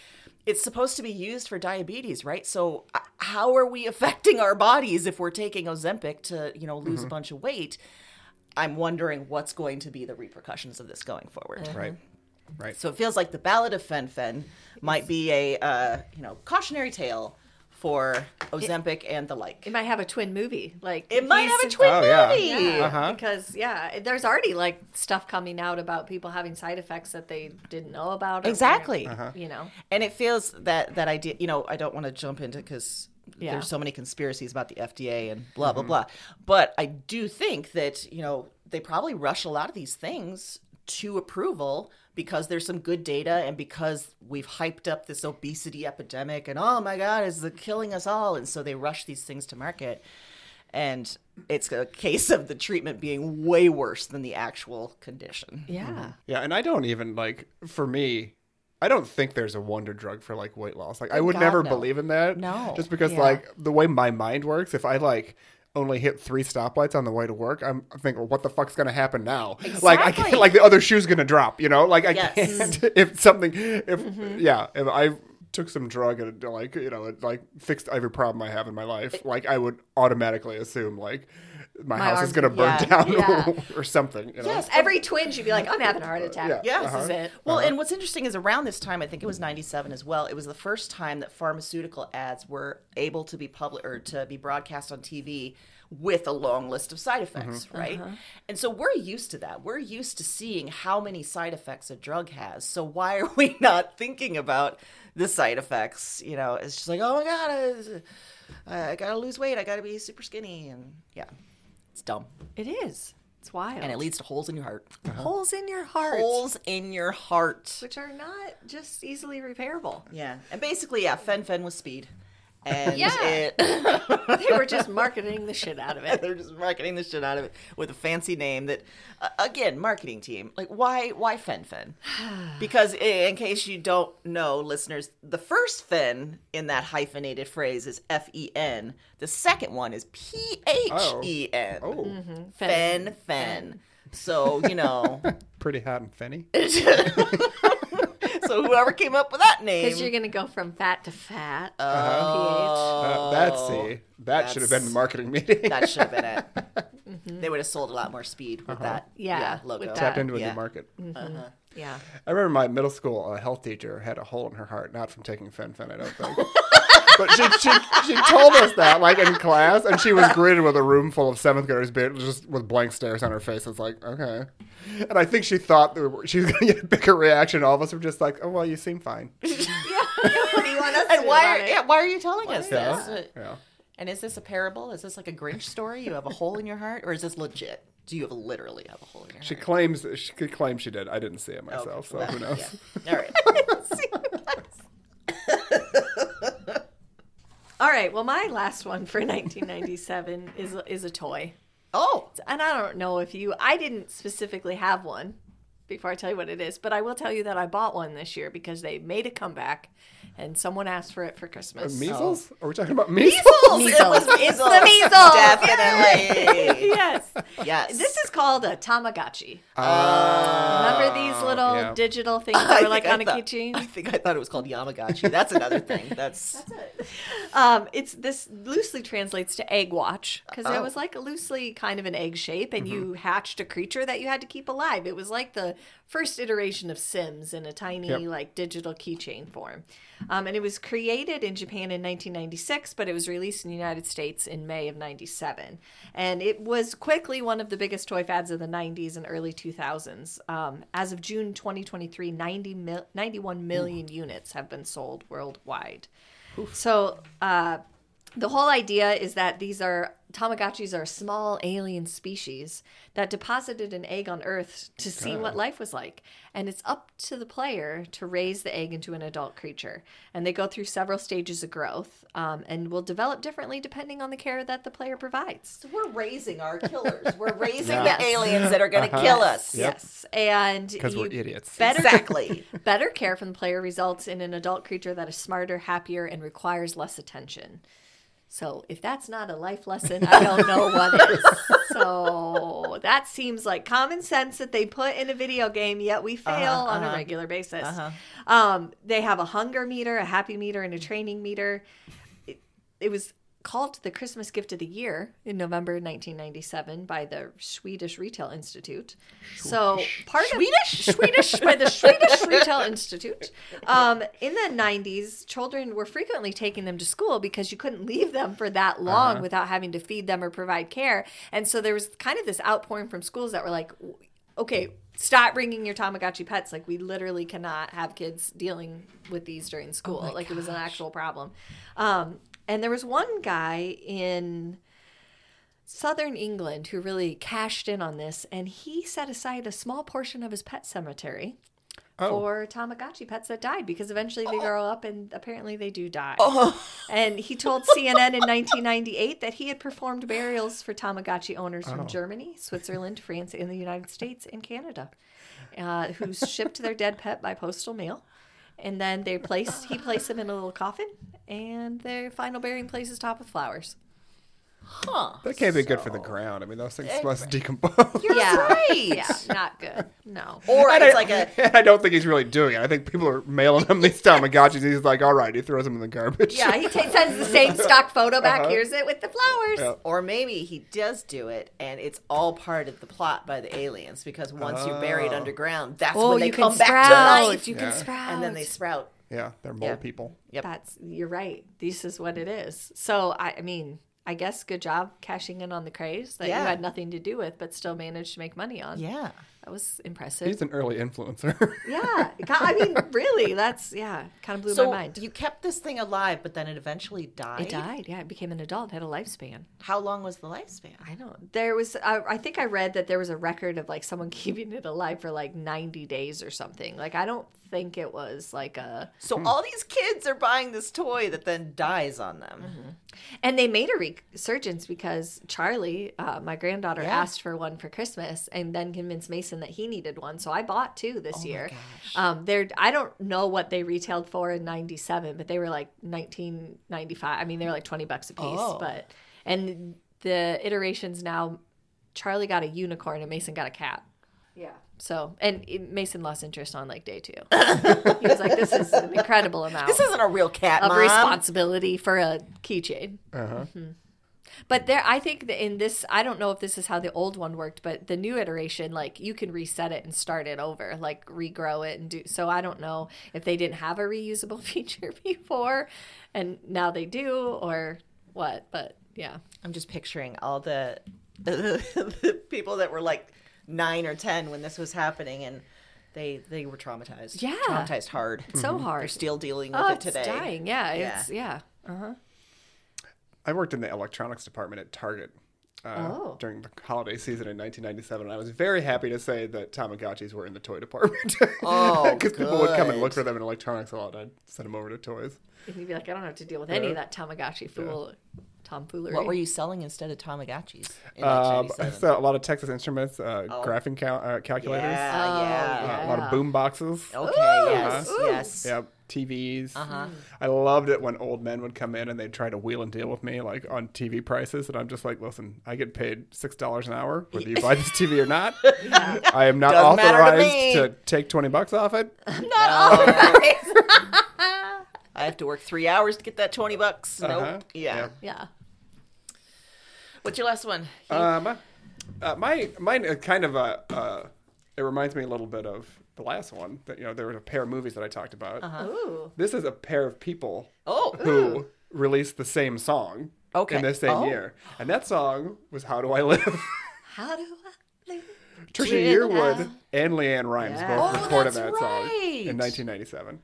A: it's supposed to be used for diabetes, right? So, uh, how are we affecting our bodies if we're taking Ozempic to, you know, lose a bunch of weight? I'm wondering what's going to be the repercussions of this going forward.
B: Right. Right.
A: So it feels like the Ballad of Fen-Phen might be a uh, you know cautionary tale for Ozempic and the like.
C: It might have a twin movie. Like
A: It might have a twin
B: Oh,
A: movie.
C: Yeah,
B: Uh-huh.
C: because yeah, there's already like stuff coming out about people having side effects that they didn't know about. or-
A: Exactly.
C: You know,
A: And it feels that that idea. You know, I don't want to jump into because.
C: Yeah.
A: There's so many conspiracies about the FDA and blah blah blah, but I do think that you know they probably rush a lot of these things to approval because there's some good data and because we've hyped up this obesity epidemic and oh my god is it killing us all and so they rush these things to market and it's a case of the treatment being way worse than the actual condition
C: yeah. Mm-hmm.
B: Yeah, and I don't even like for me. I don't think there's a wonder drug for like weight loss. Like I would
A: God,
B: never
A: no.
B: believe in that.
A: No.
B: just because
C: Yeah.
B: like the way my mind works, if I like only hit three stoplights on the way to work, I'm thinking, well, what the fuck's gonna happen now? Like I can't. Like the other shoe's gonna drop. You know? Like I
A: Yes.
B: can't. If something, if mm-hmm. yeah, if I took some drug and like you know it like fixed every problem I have in my life, like I would automatically assume like my,
C: My
B: house is gonna burn
C: yeah,
B: down
C: yeah.
B: or something. You know?
C: Yes, every twinge you'd be like, I'm having a heart attack.
B: Yeah. Uh-huh.
C: This is
B: Uh-huh.
C: it.
A: Well, and what's interesting is around this time, I think it was '97 as well. It was the first time that pharmaceutical ads were able to be public or to be broadcast on TV with a long list of side effects, mm-hmm. right? Uh-huh. And so we're used to that. We're used to seeing how many side effects a drug has. So why are we not thinking about the side effects? You know, it's just like, oh my god, I, I gotta lose weight. I gotta be super skinny, and yeah, it's dumb,
C: It is. It's wild.
A: and it leads to holes in your heart. Uh-huh.
C: holes in your heart,
A: Holes in your heart.
C: which are not just easily repairable.
A: Yeah, and basically, yeah, Fen-Phen was speed, and
C: Yeah.
A: it,
C: They were just marketing the shit out of it.
A: they're just marketing the shit out of it with a fancy name. That uh, again, marketing team, like why why Fen-Phen? Because in case you don't know, listeners, the first Fen in that hyphenated phrase is F E N. The second one is P H E N.
B: Oh, mhm
A: Fen Fen. So you know,
B: pretty hot and fenny.
A: So whoever came up with that name,
C: Because you're going to go from fat to fat.
B: Uh, that's see. That should have been the marketing meeting.
A: That should have been it. They would have sold a lot more speed with that.
C: Yeah,
A: logo.
C: with
B: Tapped
C: that.
B: into a
A: Yeah.
B: new market.
C: pH. Yeah.
B: I remember my middle school uh, health teacher had a hole in her heart, not from taking fen-phen, I don't think. but she, she she told us that like in class, and she was greeted with a room full of seventh graders, but just with blank stares on her face. It's like okay, and I think she thought that we were- she was going to get a bigger reaction. All of us were just like, oh well, you seem fine.
C: what do you want us to
A: And why are
C: it?
A: yeah, why are you telling us
B: Yeah.
A: this?
B: Yeah.
A: And is this a parable? Is this like a Grinch story? You have a hole in your heart, or is this legit? Do you have literally have a hole in your
B: She
A: heart?
B: She claims she could claim she did. I didn't see it myself, so
A: Well,
B: who knows?
A: yeah. All right.
C: All right. Well, my last one for 1997 is is a toy,
A: Oh,
C: and I don't know if you. I didn't specifically have one, before I tell you what it is, but I will tell you that I bought one this year because they made a comeback, and someone asked for it for Christmas.
B: Measles? Are we talking about measles?
C: Measles.
A: It was
C: It's
A: measles.
C: the measles.
A: Definitely.
C: yes.
A: yes.
C: This is called a Tamagotchi.
B: Uh,
C: Remember these little
B: yeah.
C: digital things
A: I
C: that were like
A: I
C: on a
A: thought-
C: keychain?
A: I think I thought it was called Yamagachi. That's another thing. That's it.
C: Um, it's this loosely translates to egg watch because it
A: Oh.
C: was like a loosely kind of an egg shape, and you hatched a creature that you had to keep alive. It was like the first iteration of Sims in a tiny
B: Yep.
C: like digital keychain form. Um, and it was created in Japan in 1996, but it was released in the United States in May of 97. And it was quickly one of the biggest toy fads of the 90s and early 2000s. Um, as of June 2023, 90 mil- 91 million units have been sold worldwide. So, uh, the whole idea is that these are Tamagotchis are a small alien species that deposited an egg on Earth to see what life was like. And it's up to the player to raise the egg into an adult creature. And they go through several stages of growth um, and will develop differently depending on the care that the player provides.
A: so we're raising our killers. We're raising
B: Yeah.
A: the aliens that are going to
B: Uh-huh.
A: kill us.
B: Yep.
C: Yes. And
B: 'Cause we're idiots.
C: Better,
A: Exactly.
C: better care from the player results in an adult creature that is smarter, happier, and requires less attention. So if that's not a life lesson, I don't know what is. So that seems like common sense that they put in a video game, yet we fail
A: Uh-huh,
C: on a
A: uh-huh.
C: regular basis.
A: Uh-huh.
C: Um, they have a hunger meter, a happy meter, and a training meter. It, it was called the Christmas gift of the year in November 1997 by the Swedish Retail Institute. So part
A: Swedish?
C: of Swedish by the Swedish Retail Institute. Um, in the 90s, children were frequently taking them to school because you couldn't leave them for that long
B: Uh-huh.
C: without having to feed them or provide care. And so there was kind of this outpouring from schools that were like, okay, stop bringing your Tamagotchi pets. Like, we literally cannot have kids dealing with these during school. like, it was an actual problem. Um, and there was one guy in southern England who really cashed in on this, and he set aside a small portion of his pet cemetery
B: Oh.
C: for Tamagotchi pets that died because eventually they grow up and apparently they do die. And he told CNN in 1998 that he had performed burials for Tamagotchi owners from Germany, Switzerland, France, and the United States and Canada, uh, who shipped their dead pet by postal mail. And then they placed he placed them in a little coffin, and their final burying place is topped with flowers.
A: Huh.
B: That can't be good for the ground. I mean, those things must decompose.
C: yeah,
A: right.
C: yeah, not good. No.
A: Or
B: And
A: it's
B: I,
A: like a
B: I don't think he's really doing it. I think people are mailing him these Tamagotchis. He's like, all right, he throws them in the garbage.
C: Yeah, he ta sends the same stock photo back.
B: Uh-huh.
C: Here's it with the flowers.
B: Yeah.
A: Or maybe he does do it, and it's all part of the plot by the aliens. Because once you're buried
B: Oh.
A: underground, that's
C: Oh,
A: when they
C: you
A: come
C: can
A: back
C: sprout.
A: to life,
C: You
B: Yeah.
C: can sprout.
A: and then they sprout.
B: Yeah, they're mole
A: Yeah.
B: people.
A: Yep.
C: That's you're right. This is what it is. So I, I mean, I guess good job cashing in on the craze that
A: Yeah.
C: you had nothing to do with, but still managed to make money on.
A: Yeah.
C: That was impressive.
B: He's an early influencer.
C: yeah, I mean, really, that's yeah, kind of blew
A: So
C: my mind.
A: you kept this thing alive, but then it eventually died.
C: it died. Yeah, it became an adult, had a lifespan.
A: How long was the lifespan?
C: I don't. There was. I, I think I read that there was a record of like someone keeping it alive for like ninety days or something. Like I don't think it was like a.
A: So all these kids are buying this toy that then dies on them.
C: And they made a resurgence because Charlie, uh, my granddaughter,
A: Yeah.
C: asked for one for Christmas, and then convinced Mason that he needed one. So I bought two this year. Um, they're I don't know what they retailed for in '97, but they were like 1995. I mean, they were like 20 bucks a piece.
A: Oh.
C: But and the iterations now, Charlie got a unicorn and Mason got a cat. Yeah. So and Mason lost interest on like day two. he was like, "This is an incredible amount."
A: This isn't a real cat,
C: of
A: Mom.
C: responsibility for a keychain.
B: Uh-huh.
C: But there, I think that in this, I don't know if this is how the old one worked, but the new iteration, like you can reset it and start it over, like regrow it and do. So I don't know if they didn't have a reusable feature before, and now they do, or what. But yeah,
A: I'm just picturing all the, the people that were like nine or ten when this was happening, and they they were traumatized.
C: Yeah.
A: traumatized hard.
C: it's so hard.
A: They're still dealing with
C: oh,
A: it
C: it's
A: today.
C: dying. Yeah,
A: Yeah.
C: it's yeah. Uh huh.
B: I worked in the electronics department at Target uh,
C: Oh.
B: during the holiday season in 1997, and I was very happy to say that Tamagotchis were in the toy department.
A: Oh,
B: because people would come and look for them in electronics a lot. And I'd send them over to toys.
C: And you'd be like, I don't have to deal with any of that Tamagotchi fool tomfoolery.
A: What were you selling instead of Tamagotchis in
B: Um, so a lot of Texas Instruments, uh, graphing cal- uh, calculators,
A: yeah,
C: Oh,
A: yeah.
B: uh, a lot of boom boxes.
A: Okay, yes,
C: Ooh.
A: yes.
B: Yep, TVs.
A: Uh-huh.
B: I loved it when old men would come in and they'd try to wheel and deal with me, like on TV prices, and I'm just like, listen, I get paid six dollars an hour whether you buy this TV or not. I am not
A: Doesn't matter to
B: authorized to, take twenty bucks off it.
A: I have to work three hours to get that 20 bucks. Nope.
B: Uh-huh.
A: Yeah.
B: Yeah.
C: Yeah.
A: What's your last one?
B: Um, uh, my mine uh, kind of uh, uh, it reminds me a little bit of the last one. That you know, there was a pair of movies that I talked about.
C: Ooh.
B: This is a pair of people
A: oh,
B: who released the same song
A: Okay.
B: in the same
A: Oh.
B: year, and that song was "How Do I Live."
C: How do I live?
B: Trisha Yearwood and LeAnn Rimes
C: Yeah.
B: both
A: Oh,
B: recorded
A: that's
B: that song in 1997.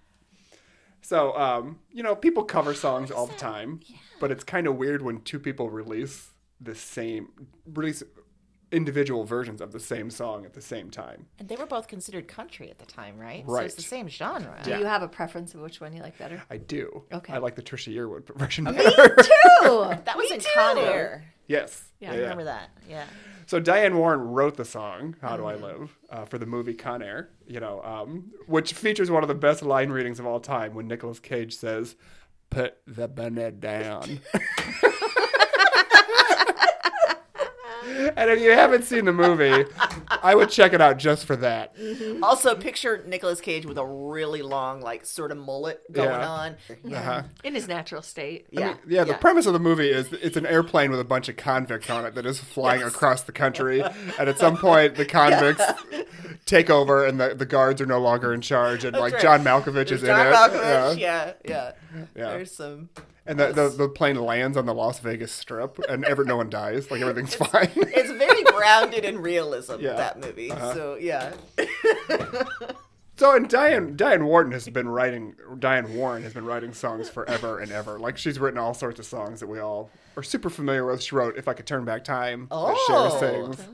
B: So, um, you know, people cover songs all the time, but it's kind of weird when two people release the same, release individual versions of the same song at the same time.
A: and they were both considered country at the time, right?
B: Right.
A: So it's the same genre.
C: Do you have a preference of which one you like better?
B: I do.
C: Okay.
B: I like the Trisha Yearwood version better.
C: Me too.
A: That was
C: Me
A: in
C: too.
A: Con Air.
B: yes.
C: Yeah,
A: I remember that. Yeah.
B: So Diane Warren wrote the song "How Do I
C: Mm-hmm.
B: Live" uh, for the movie Con Air, you know, um, which features one of the best line readings of all time when Nicolas Cage says, "Put the bonnet down." and if you haven't seen the movie, I would check it out just for that.
A: Also, picture Nicolas Cage with a really long, like, sort of mullet going
B: Yeah.
A: on.
B: Uh-huh.
C: In his natural state.
B: I
A: Yeah.
B: mean, yeah, the premise of the movie is it's an airplane with a bunch of convicts on it that is flying across the country. And at some point, the convicts take over and the, the guards are no longer in charge. And like
A: right.
B: John Malkovich is
A: John
B: in it.
A: Malkovich.
B: Yeah.
A: Yeah. yeah.
B: Yeah.
A: There's some.
B: And the, the, the plane lands on the Las Vegas Strip and ever, no one dies. Like everything's fine.
A: It's very grounded in realism,
B: Yeah.
A: that movie.
B: Uh-huh.
A: So, yeah.
B: So and Diane Diane Warren has been writing Diane Warren has been writing songs forever and ever. Like she's written all sorts of songs that we all are super familiar with. She wrote "If I Could Turn Back Time" that Cher
A: Oh.
B: sings.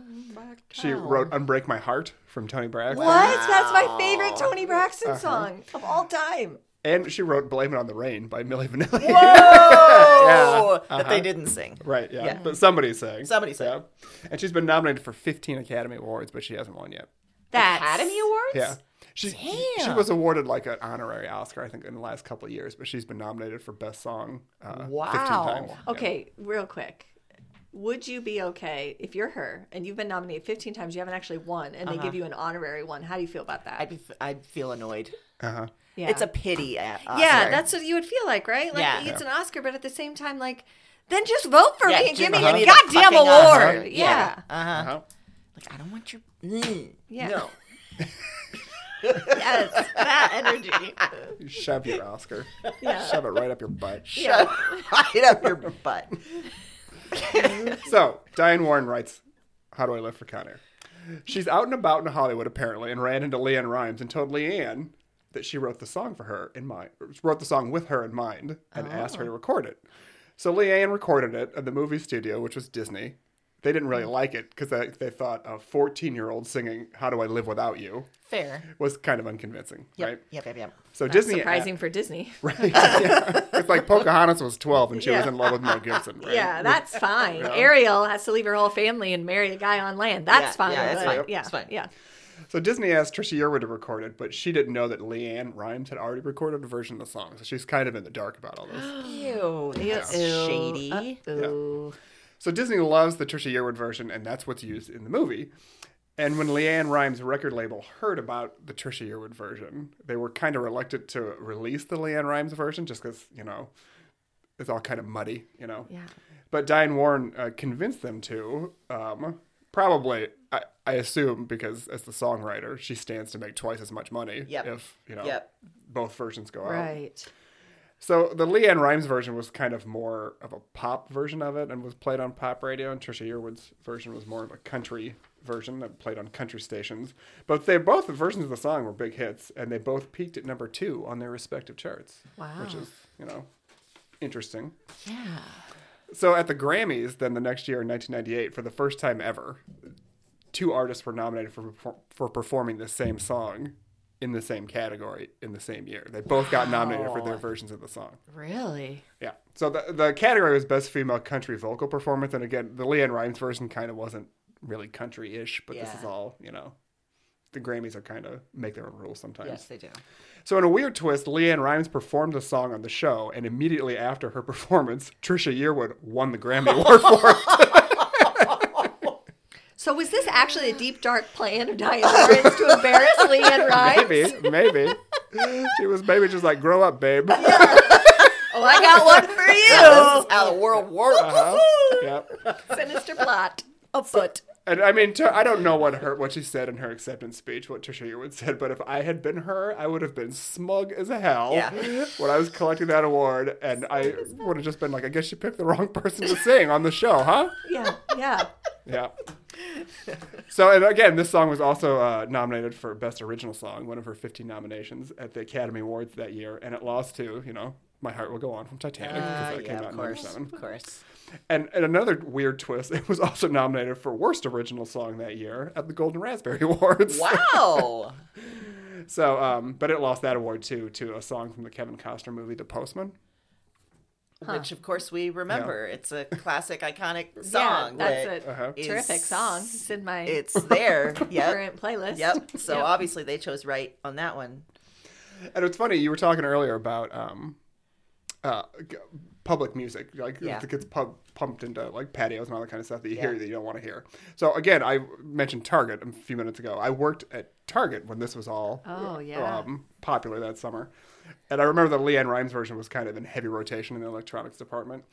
B: She wrote "Unbreak My Heart" from Toni Braxton.
C: What? That's my favorite Toni Braxton
B: Uh-huh.
C: song of all time.
B: And she wrote "Blame It on the Rain" by Milli Vanilli.
A: Oh,
B: Yeah.
A: that they
B: Uh-huh.
A: didn't sing.
B: right, yeah.
A: Yeah.
B: But somebody sang.
A: Somebody sang.
B: Yeah. And she's been nominated for 15 Academy Awards, but she hasn't won yet.
C: That's
A: Academy Awards?
B: Yeah. She, she was awarded like an honorary Oscar, I think, in the last couple of years, but she's been nominated for Best Song uh, 15
A: Wow.
B: times. Yeah.
C: Okay, real quick. Would you be okay if you're her and you've been nominated 15 times, you haven't actually won, and they give you an honorary one? How do you feel about that?
A: I'd, be, I'd feel annoyed.
B: Uh-huh.
C: Yeah.
A: It's a pity. At Oscar.
C: yeah, that's what you would feel like, right? Like
A: Yeah.
C: it's an Oscar, but at the same time, like then just vote for
A: Yeah,
C: me and give
A: just
C: me
A: give
C: the
A: me the
C: goddamn
A: fucking
C: award.
A: Oscar.
C: Yeah.
A: Uh huh.
B: Uh-huh.
A: Like, I don't want your. Mm.
C: Yeah.
A: No.
C: yes, that energy.
B: You shove your Oscar.
C: Yeah.
B: Shove it right up your butt.
A: Shut right up your butt.
B: So, Diane Warren writes, How Do I Live for Con Air? She's out and about in Hollywood, apparently, and ran into LeAnn Rimes and told LeAnn that she wrote the song for her in mind, wrote the song with her in mind, and asked her to oh. record it. So LeAnn recorded it at the movie studio, which was Disney. They didn't really mm. like it because they, they thought a 14 year old singing "How Do I Live Without You"
A: Fair.
B: was kind of unconvincing,
A: Yep.
B: right?
A: Yep. Yep. Yep.
B: So
C: That's
B: Disney, uh,
C: surprising for Disney.
B: right? yeah. It's like Pocahontas was 12 and she was in love with Mel Gibson, right?
C: Yeah, that's fine. Ariel has to leave her whole family and marry a guy on land. That's
A: Yeah,
C: fine.
A: yeah, it's fine.
C: Yeah,
A: It's fine.
C: Yeah.
B: So Disney asked Trisha Yearwood to record it, but she didn't know that LeAnn Rimes had already recorded a version of the song, so she's kind of in the dark about all this.
A: Ew. That's
C: Ew.
A: shady.
C: Ooh.
B: so Disney loves the Trisha Yearwood version, and that's what's used in the movie. And when LeAnn Rimes' record label heard about the Trisha Yearwood version, they were kind of reluctant to release the LeAnn Rimes version just because, you know, it's all kind of muddy, you know.
C: Yeah.
B: But Diane Warren uh, convinced them to. Um, probably, I, I assume, because as the songwriter, she stands to make twice as much money
A: Yep.
B: if you know
A: Yep.
B: both versions go out.
C: Right.
B: So the LeAnn Rimes version was kind of more of a pop version of it and was played on pop radio, and Trisha Yearwood's version was more of a country version that played on country stations. But they both the versions of the song were big hits, and they both peaked at number two on their respective charts.
C: Wow.
B: Which is you know interesting.
A: Yeah.
B: So at the Grammys, then the next year in 1998, for the first time ever, two artists were nominated for for performing the same song in the same category in the same year. They both got nominated for their versions of the song.
C: Really?
B: Yeah. So the the category was best female country vocal performance, and again, the LeAnn Rimes version kind of wasn't really country-ish, but this is all you know. The Grammys are kind of make their own rules sometimes.
A: Yes, they do.
B: So in a weird twist, LeAnn Rimes performed the song on the show, and immediately after her performance, Trisha Yearwood won the Grammy Award for it.
C: So was this actually a deep dark plan of Diane Lawrence to embarrass LeAnn Rimes?
B: maybe, maybe. She was maybe just like, grow up, babe.
C: Oh, I got one for
A: This
C: you.
A: is how the world works.
B: Uh-huh. Yep.
C: Sinister plot afoot.
B: And I mean, I don't know what her what she said in her acceptance speech, what Trisha Yearwood said, but if I had been her, I would have been smug as hell
A: Yeah.
B: when I was collecting that award, and I would have just been like, I guess you picked the wrong person to sing on the show, huh?
C: Yeah, yeah.
B: Yeah. So, and again, this song was also uh, nominated for Best Original Song, one of her 15 nominations at the Academy Awards that year, and it lost to, you know, My Heart Will Go On from Titanic, because
A: Uh,
B: that
A: yeah,
B: came out
A: of
B: in
A: course,
B: 97.
A: of course.
B: And, and another weird twist, it was also nominated for Worst Original Song that year at the Golden Raspberry Awards.
A: Wow.
B: So, um, but it lost that award too to a song from the Kevin Costner movie, The Postman.
A: Which, of course, we remember. It's a classic, iconic song.
C: yeah,
A: that
C: that's a
B: Uh-huh.
A: is-
C: terrific song. It's in my
A: It's there. Yep.
C: current playlist.
A: Yep. So
C: Yep.
A: obviously they chose right on that one.
B: And it's funny, you were talking earlier about um, uh, g- public music, like
A: Yeah.
B: it gets pub- pumped into like patios and all that kind of stuff that you
A: Yeah.
B: hear that you don't want to hear. So again, I mentioned Target a few minutes ago. I worked at Target when this was all
C: Oh, yeah.
B: um, popular that summer, and I remember the LeAnn Rimes version was kind of in heavy rotation in the electronics department.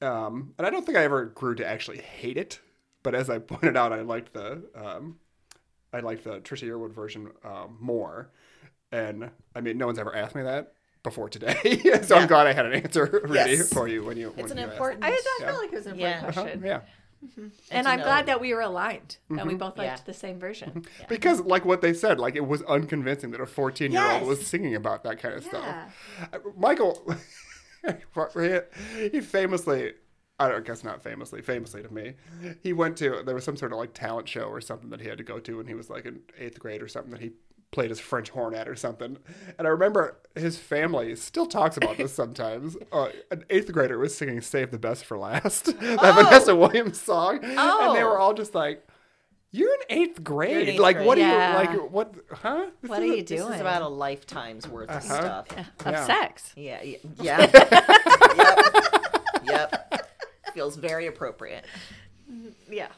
B: Um, and I don't think I ever grew to actually hate it, but as I pointed out, I liked the um, I liked the Trisha Yearwood version um, more. And I mean, no one's ever asked me that before today, so I'm glad I had an answer ready
A: Yes.
B: for you when you.
A: It's
B: when
A: an
B: you asked.
A: important.
C: I did
B: Yeah.
C: feel like it was an important
A: Yeah.
B: Uh-huh,
C: question.
B: yeah,
C: And I'm
A: know.
C: glad that we were aligned, that
B: Mm-hmm.
C: we both liked
A: Yeah.
C: the same version.
B: because like what they said, like it was unconvincing that a 14 year old was singing about that kind of
C: Yeah.
B: stuff. Uh, Michael, he famously. I don't guess not famously, famously to me. He went to there was some sort of like talent show or something that he had to go to when he was like in eighth grade or something that he played his French horn at or something. And I remember his family still talks about this sometimes. Uh, an eighth grader was singing "Save the Best for Last," that Vanessa Williams song, and they
A: Oh.
B: were all just like. You're in eighth grade.
A: eighth
B: like, what
C: grade.
B: are
C: Yeah.
B: you like? What? Huh? This
C: What are you
A: This
C: doing?
A: is about a lifetime's worth of
B: Uh-huh.
A: stuff.
C: of
B: Yeah.
C: sex.
A: Yeah. Yeah. yep. Yep. Feels very appropriate.
C: Yeah.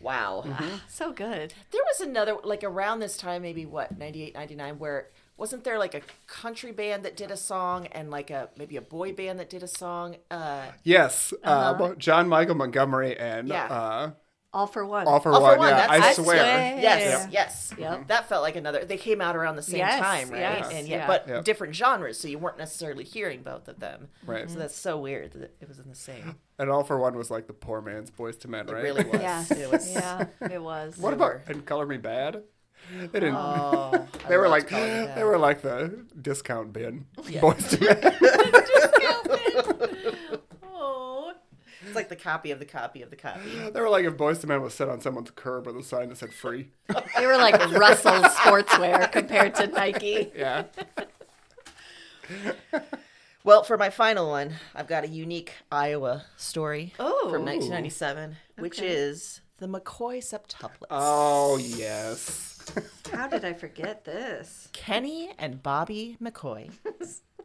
A: Wow.
C: So good.
A: There was another, like around this time, maybe what, 98, 99, where wasn't there like a country band that did a song and like a maybe a boy band that did a song? Uh,
B: Yes, uh, John Michael Montgomery and
A: Yeah.
B: uh,
C: All for one.
B: All for
A: All-4-One.
B: One, Yeah,
A: that's-
B: I
A: I
B: swear.
C: swear.
A: yes,
C: Yeah.
A: yes.
C: Yep. Mm-hmm.
A: That felt like another. They came out around the same
C: Yes,
A: time, right?
C: yes,
A: and yet,
C: yeah.
A: but
B: Yep.
A: different genres, so you weren't necessarily hearing both of them.
B: Right.
A: So that's so weird that it was in the same.
B: And All-4-One was like the poor man's Boyz II Men,
A: It
B: right?
A: really was.
C: Yes.
A: It was.
C: Yeah, it was.
B: What about and Color Me Badd? Oh, they didn't.
A: Oh, I
B: they were like
A: Color Me Badd.
B: they were like the discount bin Boyz II Men.
C: Oh.
A: It's like the copy of the copy of the copy.
B: they were like if Boyz II Men was set on someone's curb with a sign that said free.
C: They were like Russell sportswear compared to Nike.
B: Yeah.
A: Well, for my final one, I've got a unique Iowa story
C: Oh.
A: from 1997, which
C: Okay.
A: is the McCaughey septuplets.
B: Oh yes.
C: How did I forget this?
A: Kenny and Bobbi McCaughey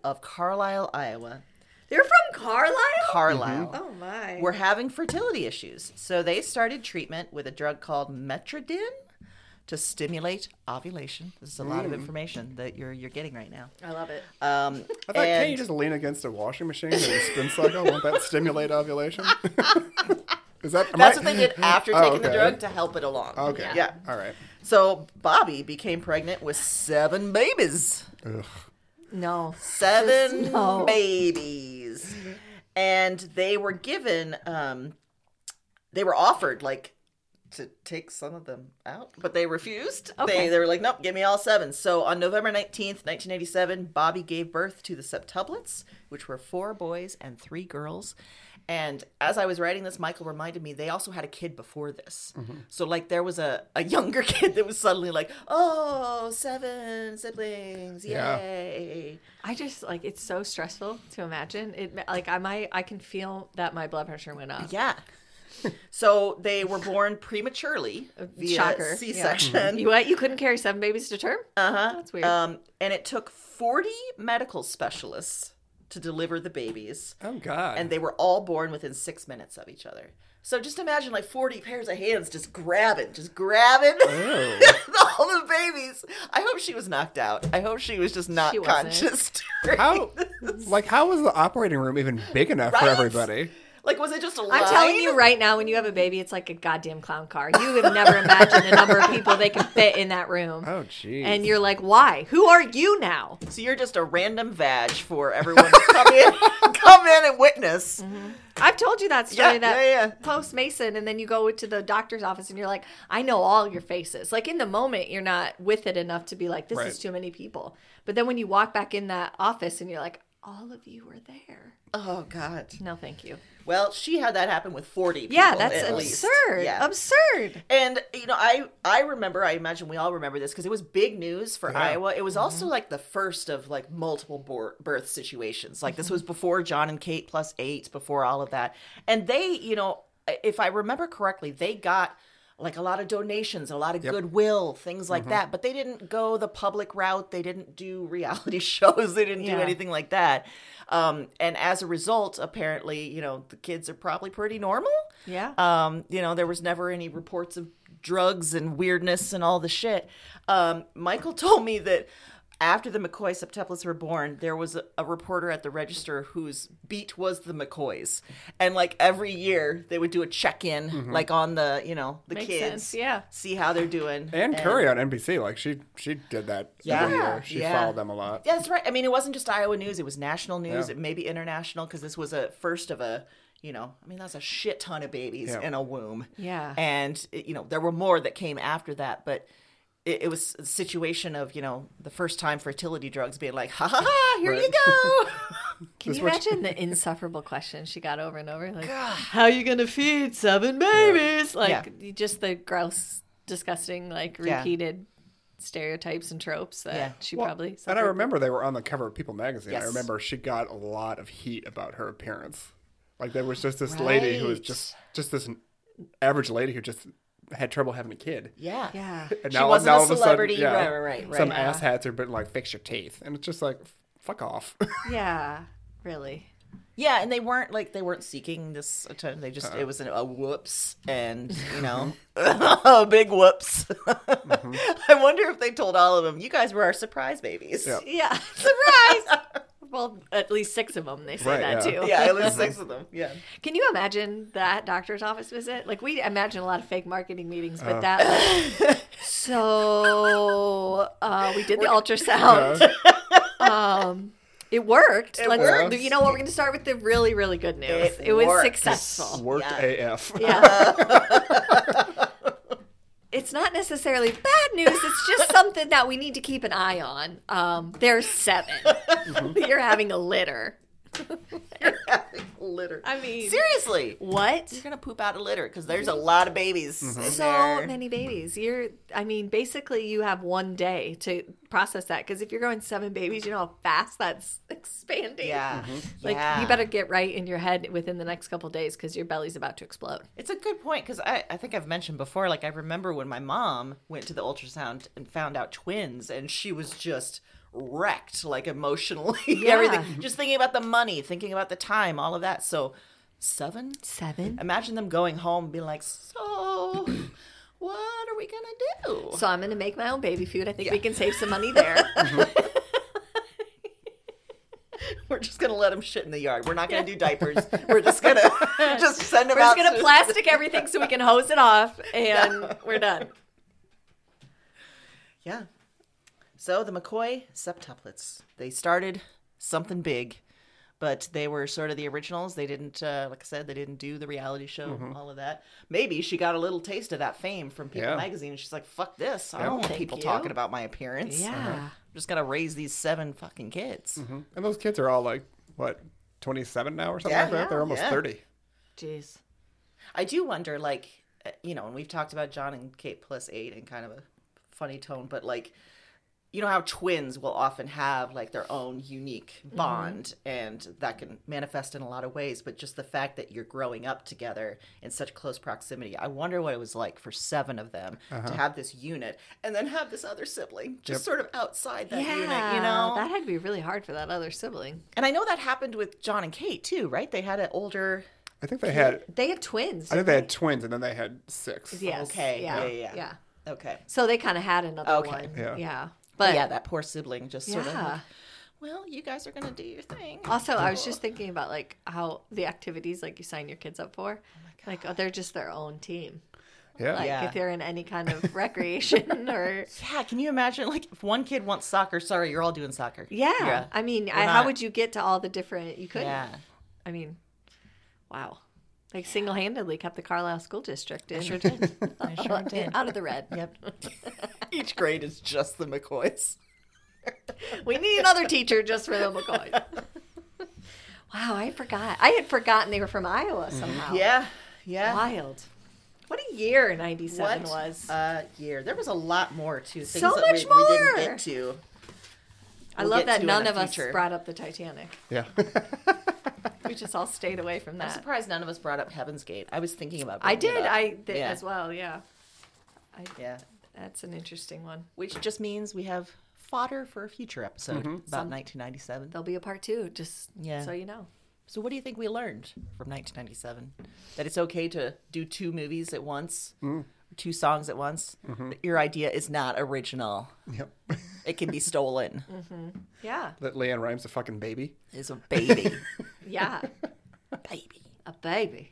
A: of Carlisle, Iowa.
C: They're from Carlisle?
A: Carlisle.
C: Oh my.
A: Were having fertility issues. So they started treatment with a drug called Metrodin to stimulate ovulation. This is a lot of information that you're you're getting right now.
C: I love it.
A: Um,
B: I thought can't you just lean against a washing machine and a spin cycle? Won't that stimulate ovulation? Is that
A: that's
B: I-
A: what they did after
B: Oh,
A: taking the drug to help it along.
B: Okay.
A: Yeah.
B: All right.
A: So Bobbi became pregnant with seven babies.
B: Ugh.
C: No.
A: Seven
C: No.
A: babies. And they were given um they were offered like to take some of them out, but they refused.
C: Okay.
A: They they were like, Nope, give me all seven. So on November nineteenth, nineteen eighty seven, Bobbi gave birth to the septuplets, which were four boys and three girls. And as I was writing this, Michael reminded me they also had a kid before this.
B: Mm-hmm.
A: So like there was a, a younger kid that was suddenly like, oh, seven siblings,
B: Yeah.
A: yay.
C: I just like it's so stressful to imagine. It like I might I can feel that my blood pressure went up.
A: Yeah. so they were born prematurely via
C: Shocker. Yeah.
A: C-section.
C: You what? You couldn't carry seven babies to term?
A: Uh-huh.
C: That's weird.
A: Um, and it took 40 medical specialists to deliver the babies.
B: Oh God.
A: and they were all born within six minutes of each other. So just imagine like 40 pairs of hands just grabbing, just grabbing
B: Oh.
A: all the babies. I hope she was knocked out. I hope she was just not conscious.
B: How,
A: this.
B: like, how was the operating room even big enough for everybody?
A: Like, was it just a line?
C: I'm telling you right now, when you have a baby, it's like a goddamn clown car. You have never imagined the number of people they can fit in that room.
B: Oh, jeez.
C: And you're like, why? Who are you now?
A: So you're just a random vag for everyone to come in, come in and witness. Mm-hmm.
C: I've told you that story
A: Yeah,
C: that
A: yeah, yeah.
C: post Mason, and then you go to the doctor's office and you're like, I know all your faces. Like in the moment, you're not with it enough to be like, this
B: Right.
C: is too many people. But then when you walk back in that office and you're like, all of you were there.
A: Oh God.
C: No, thank you.
A: Well, she had that happen with 40 people.
C: Yeah, that's
A: at least.
C: absurd.
A: Yeah.
C: Absurd.
A: And you know, I I remember. I imagine we all remember this because it was big news for
B: Yeah.
A: Iowa. It was also mm-hmm. like the first of like multiple bor- birth situations. Like this mm-hmm. was before Jon and Kate plus eight, before all of that. And they, you know, if I remember correctly, they got like a lot of donations, a lot of goodwill, things like mm-hmm. that. But they didn't go the public route. They didn't do reality shows. They didn't do anything like that. Um, and as a result, apparently, you know, the kids are probably pretty normal.
C: Yeah.
A: Um, you know, there was never any reports of drugs and weirdness and all the shit. Um, Michael told me that after the McCaughey septuplets were born, there was a, a reporter at the register whose beat was the McCaugheys, and like every year they would do a check in, mm-hmm. like on the you know the
C: Makes
A: kids,
C: sense, yeah.
A: see how they're doing.
B: Ann Curry on NBC, like she she did that every year. She
A: yeah.
B: followed them a lot.
A: Yeah, that's right. I mean, it wasn't just Iowa news; it was national news,
B: Yeah.
A: it maybe international, because this was a first of a. You know, I mean, that's a shit ton of babies
B: Yeah.
A: in a womb.
C: Yeah.
A: and it- you know, there were more that came after that, but it, it was a situation of you know the first time fertility drugs being like, ha ha ha, here you go.
C: Can
B: This
C: you
B: much-
C: imagine the insufferable questions she got over and over? Like, how are you gonna feed seven babies? Like,
A: Yeah.
C: just the gross, disgusting, like
A: Yeah.
C: repeated stereotypes and tropes that
A: Yeah.
C: she
B: Well,
C: probably.
B: and I remember they were on the cover of People magazine. I remember she got a lot of heat about her appearance. Like there was just this lady who was just just this average lady who just had trouble having a kid.
A: yeah,
C: Yeah.
B: And
A: She wasn't a
B: all of sudden,
A: celebrity,
B: yeah,
A: right, right, right,
B: Some
A: right.
B: ass hats are been like fix your teeth, and it's just like fuck off.
C: Yeah. Really.
A: yeah, and they weren't like they weren't seeking this attention. They just it was an, a whoops, and you know, a big whoops. Mm-hmm. I wonder if they told all of them, "You guys were our surprise babies."
B: Yeah.
C: Yeah. Surprise. Well, at least six of them. They say
B: Right,
C: that
B: yeah.
C: too.
A: Yeah, at least six of them. Yeah.
C: Can you imagine that doctor's office visit? Like we imagine a lot of fake marketing meetings, but
B: Uh.
C: that like, so uh, we did the ultrasound. Um, it worked.
A: It
C: Let's,
A: worked.
C: You know what? We're going to start with the really, really good news.
A: It
C: It, was
A: worked.
C: successful.
B: Worked
A: Yeah.
B: AF.
C: Yeah. It's not necessarily bad news. It's just something that we need to keep an eye on. Um, there's 7 You're having a litter.
A: Litter.
C: I mean,
A: Seriously.
C: what?
A: You're gonna poop out a litter because there's a mm-hmm. lot of babies. in mm-hmm.
C: so
A: there.
C: many babies. You're, I mean, basically, you have one day to process that. Because if you're going seven babies, you know how fast that's expanding.
A: Yeah. Mm-hmm.
C: Like
A: Yeah.
C: you better get right in your head within the next couple days because your belly's about to explode.
A: It's a good point because I, I think I've mentioned before. Like I remember when my mom went to the ultrasound and found out twins, and she was just wrecked, like emotionally,
C: Yeah.
A: everything. Just thinking about the money, thinking about the time, all of that. So seven.
C: Seven.
A: Imagine them going home, being like, "So, what are we gonna do?"
C: So I'm to make my own baby food. I think we can save some money there.
A: We're just gonna let them shit in the yard. We're not gonna do diapers. We're just gonna just send them
C: We're
A: out.
C: just going to
A: to-
C: plastic everything so we can hose it off, and we're done.
A: Yeah. So the McCaughey septuplets, they started something big, but they were sort of the originals. They didn't, uh, like I said, they didn't do the reality show, all of that. Maybe she got a little taste of that fame from People
B: Yeah.
A: magazine, and she's like, "Fuck this! I don't want
C: Thank
A: people
C: you.
A: talking about my appearance.
C: Yeah.
A: I'm just gonna raise these seven fucking kids."
B: And those kids are all like what, twenty seven now or something
A: Yeah,
B: like that? They're almost
A: yeah.
B: thirty.
C: Jeez.
A: I do wonder, like, uh, you know, and we've talked about Jon and Kate plus eight in kind of a funny tone, but like, you know how twins will often have like their own unique mm-hmm. bond, and that can manifest in a lot of ways. But just the fact that you're growing up together in such close proximity, I wonder what it was like for seven of them to uh-huh. have this unit and then have this other sibling just sort of outside that
C: yeah,
A: unit, you know?
C: that had to be really hard for that other sibling.
A: And I know that happened with Jon and Kate too, right? They had an older.
B: I think they had.
C: They had twins.
B: I think they had twins, and then they had six.
C: Yes.
A: Okay,
C: Yeah.
A: yeah, yeah,
C: Yeah.
A: yeah. Okay.
C: So they kind of had another
A: Okay.
C: one.
B: Yeah.
C: Yeah.
A: But
C: But
A: yeah, that poor sibling just sort of.
C: Yeah.
A: Like, well, you guys are gonna do your thing.
C: Also, I was just thinking about like how the activities like you sign your kids up for, oh like oh, they're just their own team.
B: Yeah.
C: Like
A: Yeah.
C: if they're in any kind of recreation or
A: Yeah, can you imagine? Like, if one kid wants soccer, sorry, you're all doing soccer.
C: yeah. I mean, I, how would you get to all the different? You couldn't.
A: Yeah.
C: I mean, wow. Like single handedly kept the Carlisle School District in.
A: Sure did. I sure did.
C: out of the red.
A: Yep. Each grade is just the McCaugheys.
C: We need another teacher just for the McCaugheys. wow, I forgot. I had forgotten they were from Iowa mm-hmm. somehow.
A: Yeah. Yeah.
C: Wild. What a year 97
A: What
C: was.
A: a year. There was a lot more too. Things
C: So
A: that
C: much
A: we, we didn't
C: more.
A: get to.
C: I
A: we'll
C: love that none
A: the
C: of us brought up the Titanic.
B: Yeah.
C: We just all stayed away from that.
A: I'm surprised none of us brought up Heaven's Gate. I was thinking about.
C: I
A: bringing it
C: did.
A: up.
C: I did
A: Yeah.
C: as well. Yeah. I,
A: Yeah.
C: That's an interesting one.
A: Which just means we have fodder for a future episode
C: Mm-hmm.
A: about 1997.
C: There'll be a part two, just
A: Yeah.
C: so you know.
A: So, what do you think we learned from 1997? That it's okay to do two movies at once,
B: Mm.
A: Or two songs at once.
B: Mm-hmm.
A: Your idea is not original.
B: yep.
A: It can be stolen. Mm-hmm.
C: Yeah.
B: That LeAnn Rimes a fucking baby.
A: Is a baby,
C: Yeah.
A: baby,
C: a baby.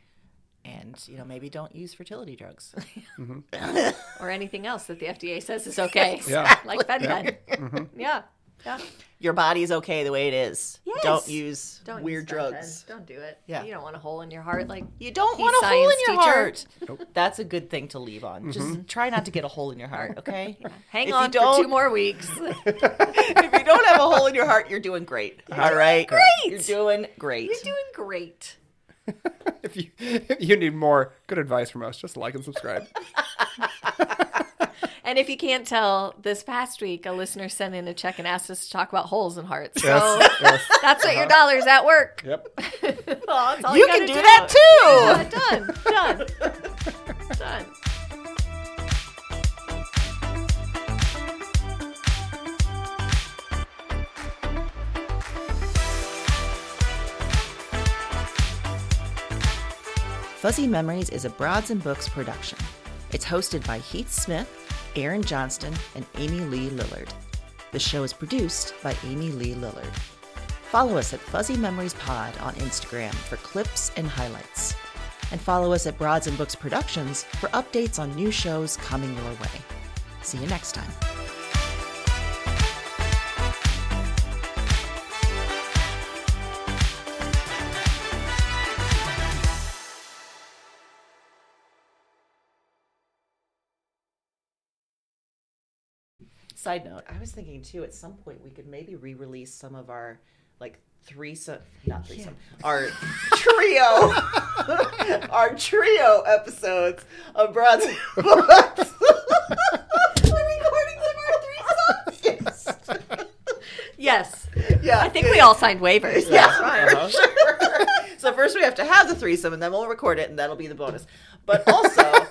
A: and you know maybe don't use fertility drugs. Mm-hmm.
C: Or anything else that the FDA says is okay.
B: Yeah.
C: Like Fen-Phen. Mm-hmm. Yeah. Yeah.
A: Your body's okay the way it is.
C: Yes.
A: Don't use
C: Don't
A: weird
C: use
A: drugs.
C: drugs. Don't do it.
A: Yeah.
C: You don't want a hole in your heart like
A: You don't want a hole in your
C: teacher.
A: heart.
B: Nope.
A: That's a good thing to leave on. Just mm-hmm. try not to get a hole in your heart, okay?
C: hang
A: If
C: on for two more weeks.
A: if you don't have a hole in your heart, you're doing great. All right,
C: great.
A: You're doing great.
C: You're doing great.
B: If you if you need more good advice from us, just like and subscribe.
C: And if you can't tell, this past week a listener sent in a check and asked us to talk about holes in hearts. So
B: Yes. yes.
C: that's what your uh-huh. dollar's at work.
B: Yep.
C: Well, that's all
A: You
C: gotta
A: can do that too.
C: Yeah, done. Done. done.
A: Fuzzy Memories is a Broads and Books production. It's hosted by Heath Smith, Aaron Johnston, and Amy Lee Lillard. The show is produced by Amy Lee Lillard. Follow us at Fuzzy Memories Pod on Instagram for clips and highlights. And follow us at Broads and Books Productions for updates on new shows coming your way. See you next time. Side note, I was thinking too, at some point we could maybe re-release some of our like threesome, not threesome, our trio, our trio episodes of Broads and Books. Recording some our threesomes.
C: Yes.
A: Yeah,
C: I think we all signed waivers.
A: Yeah, for uh-huh. sure. So first we have to have the threesome, and then we'll record it, and that'll be the bonus. But also,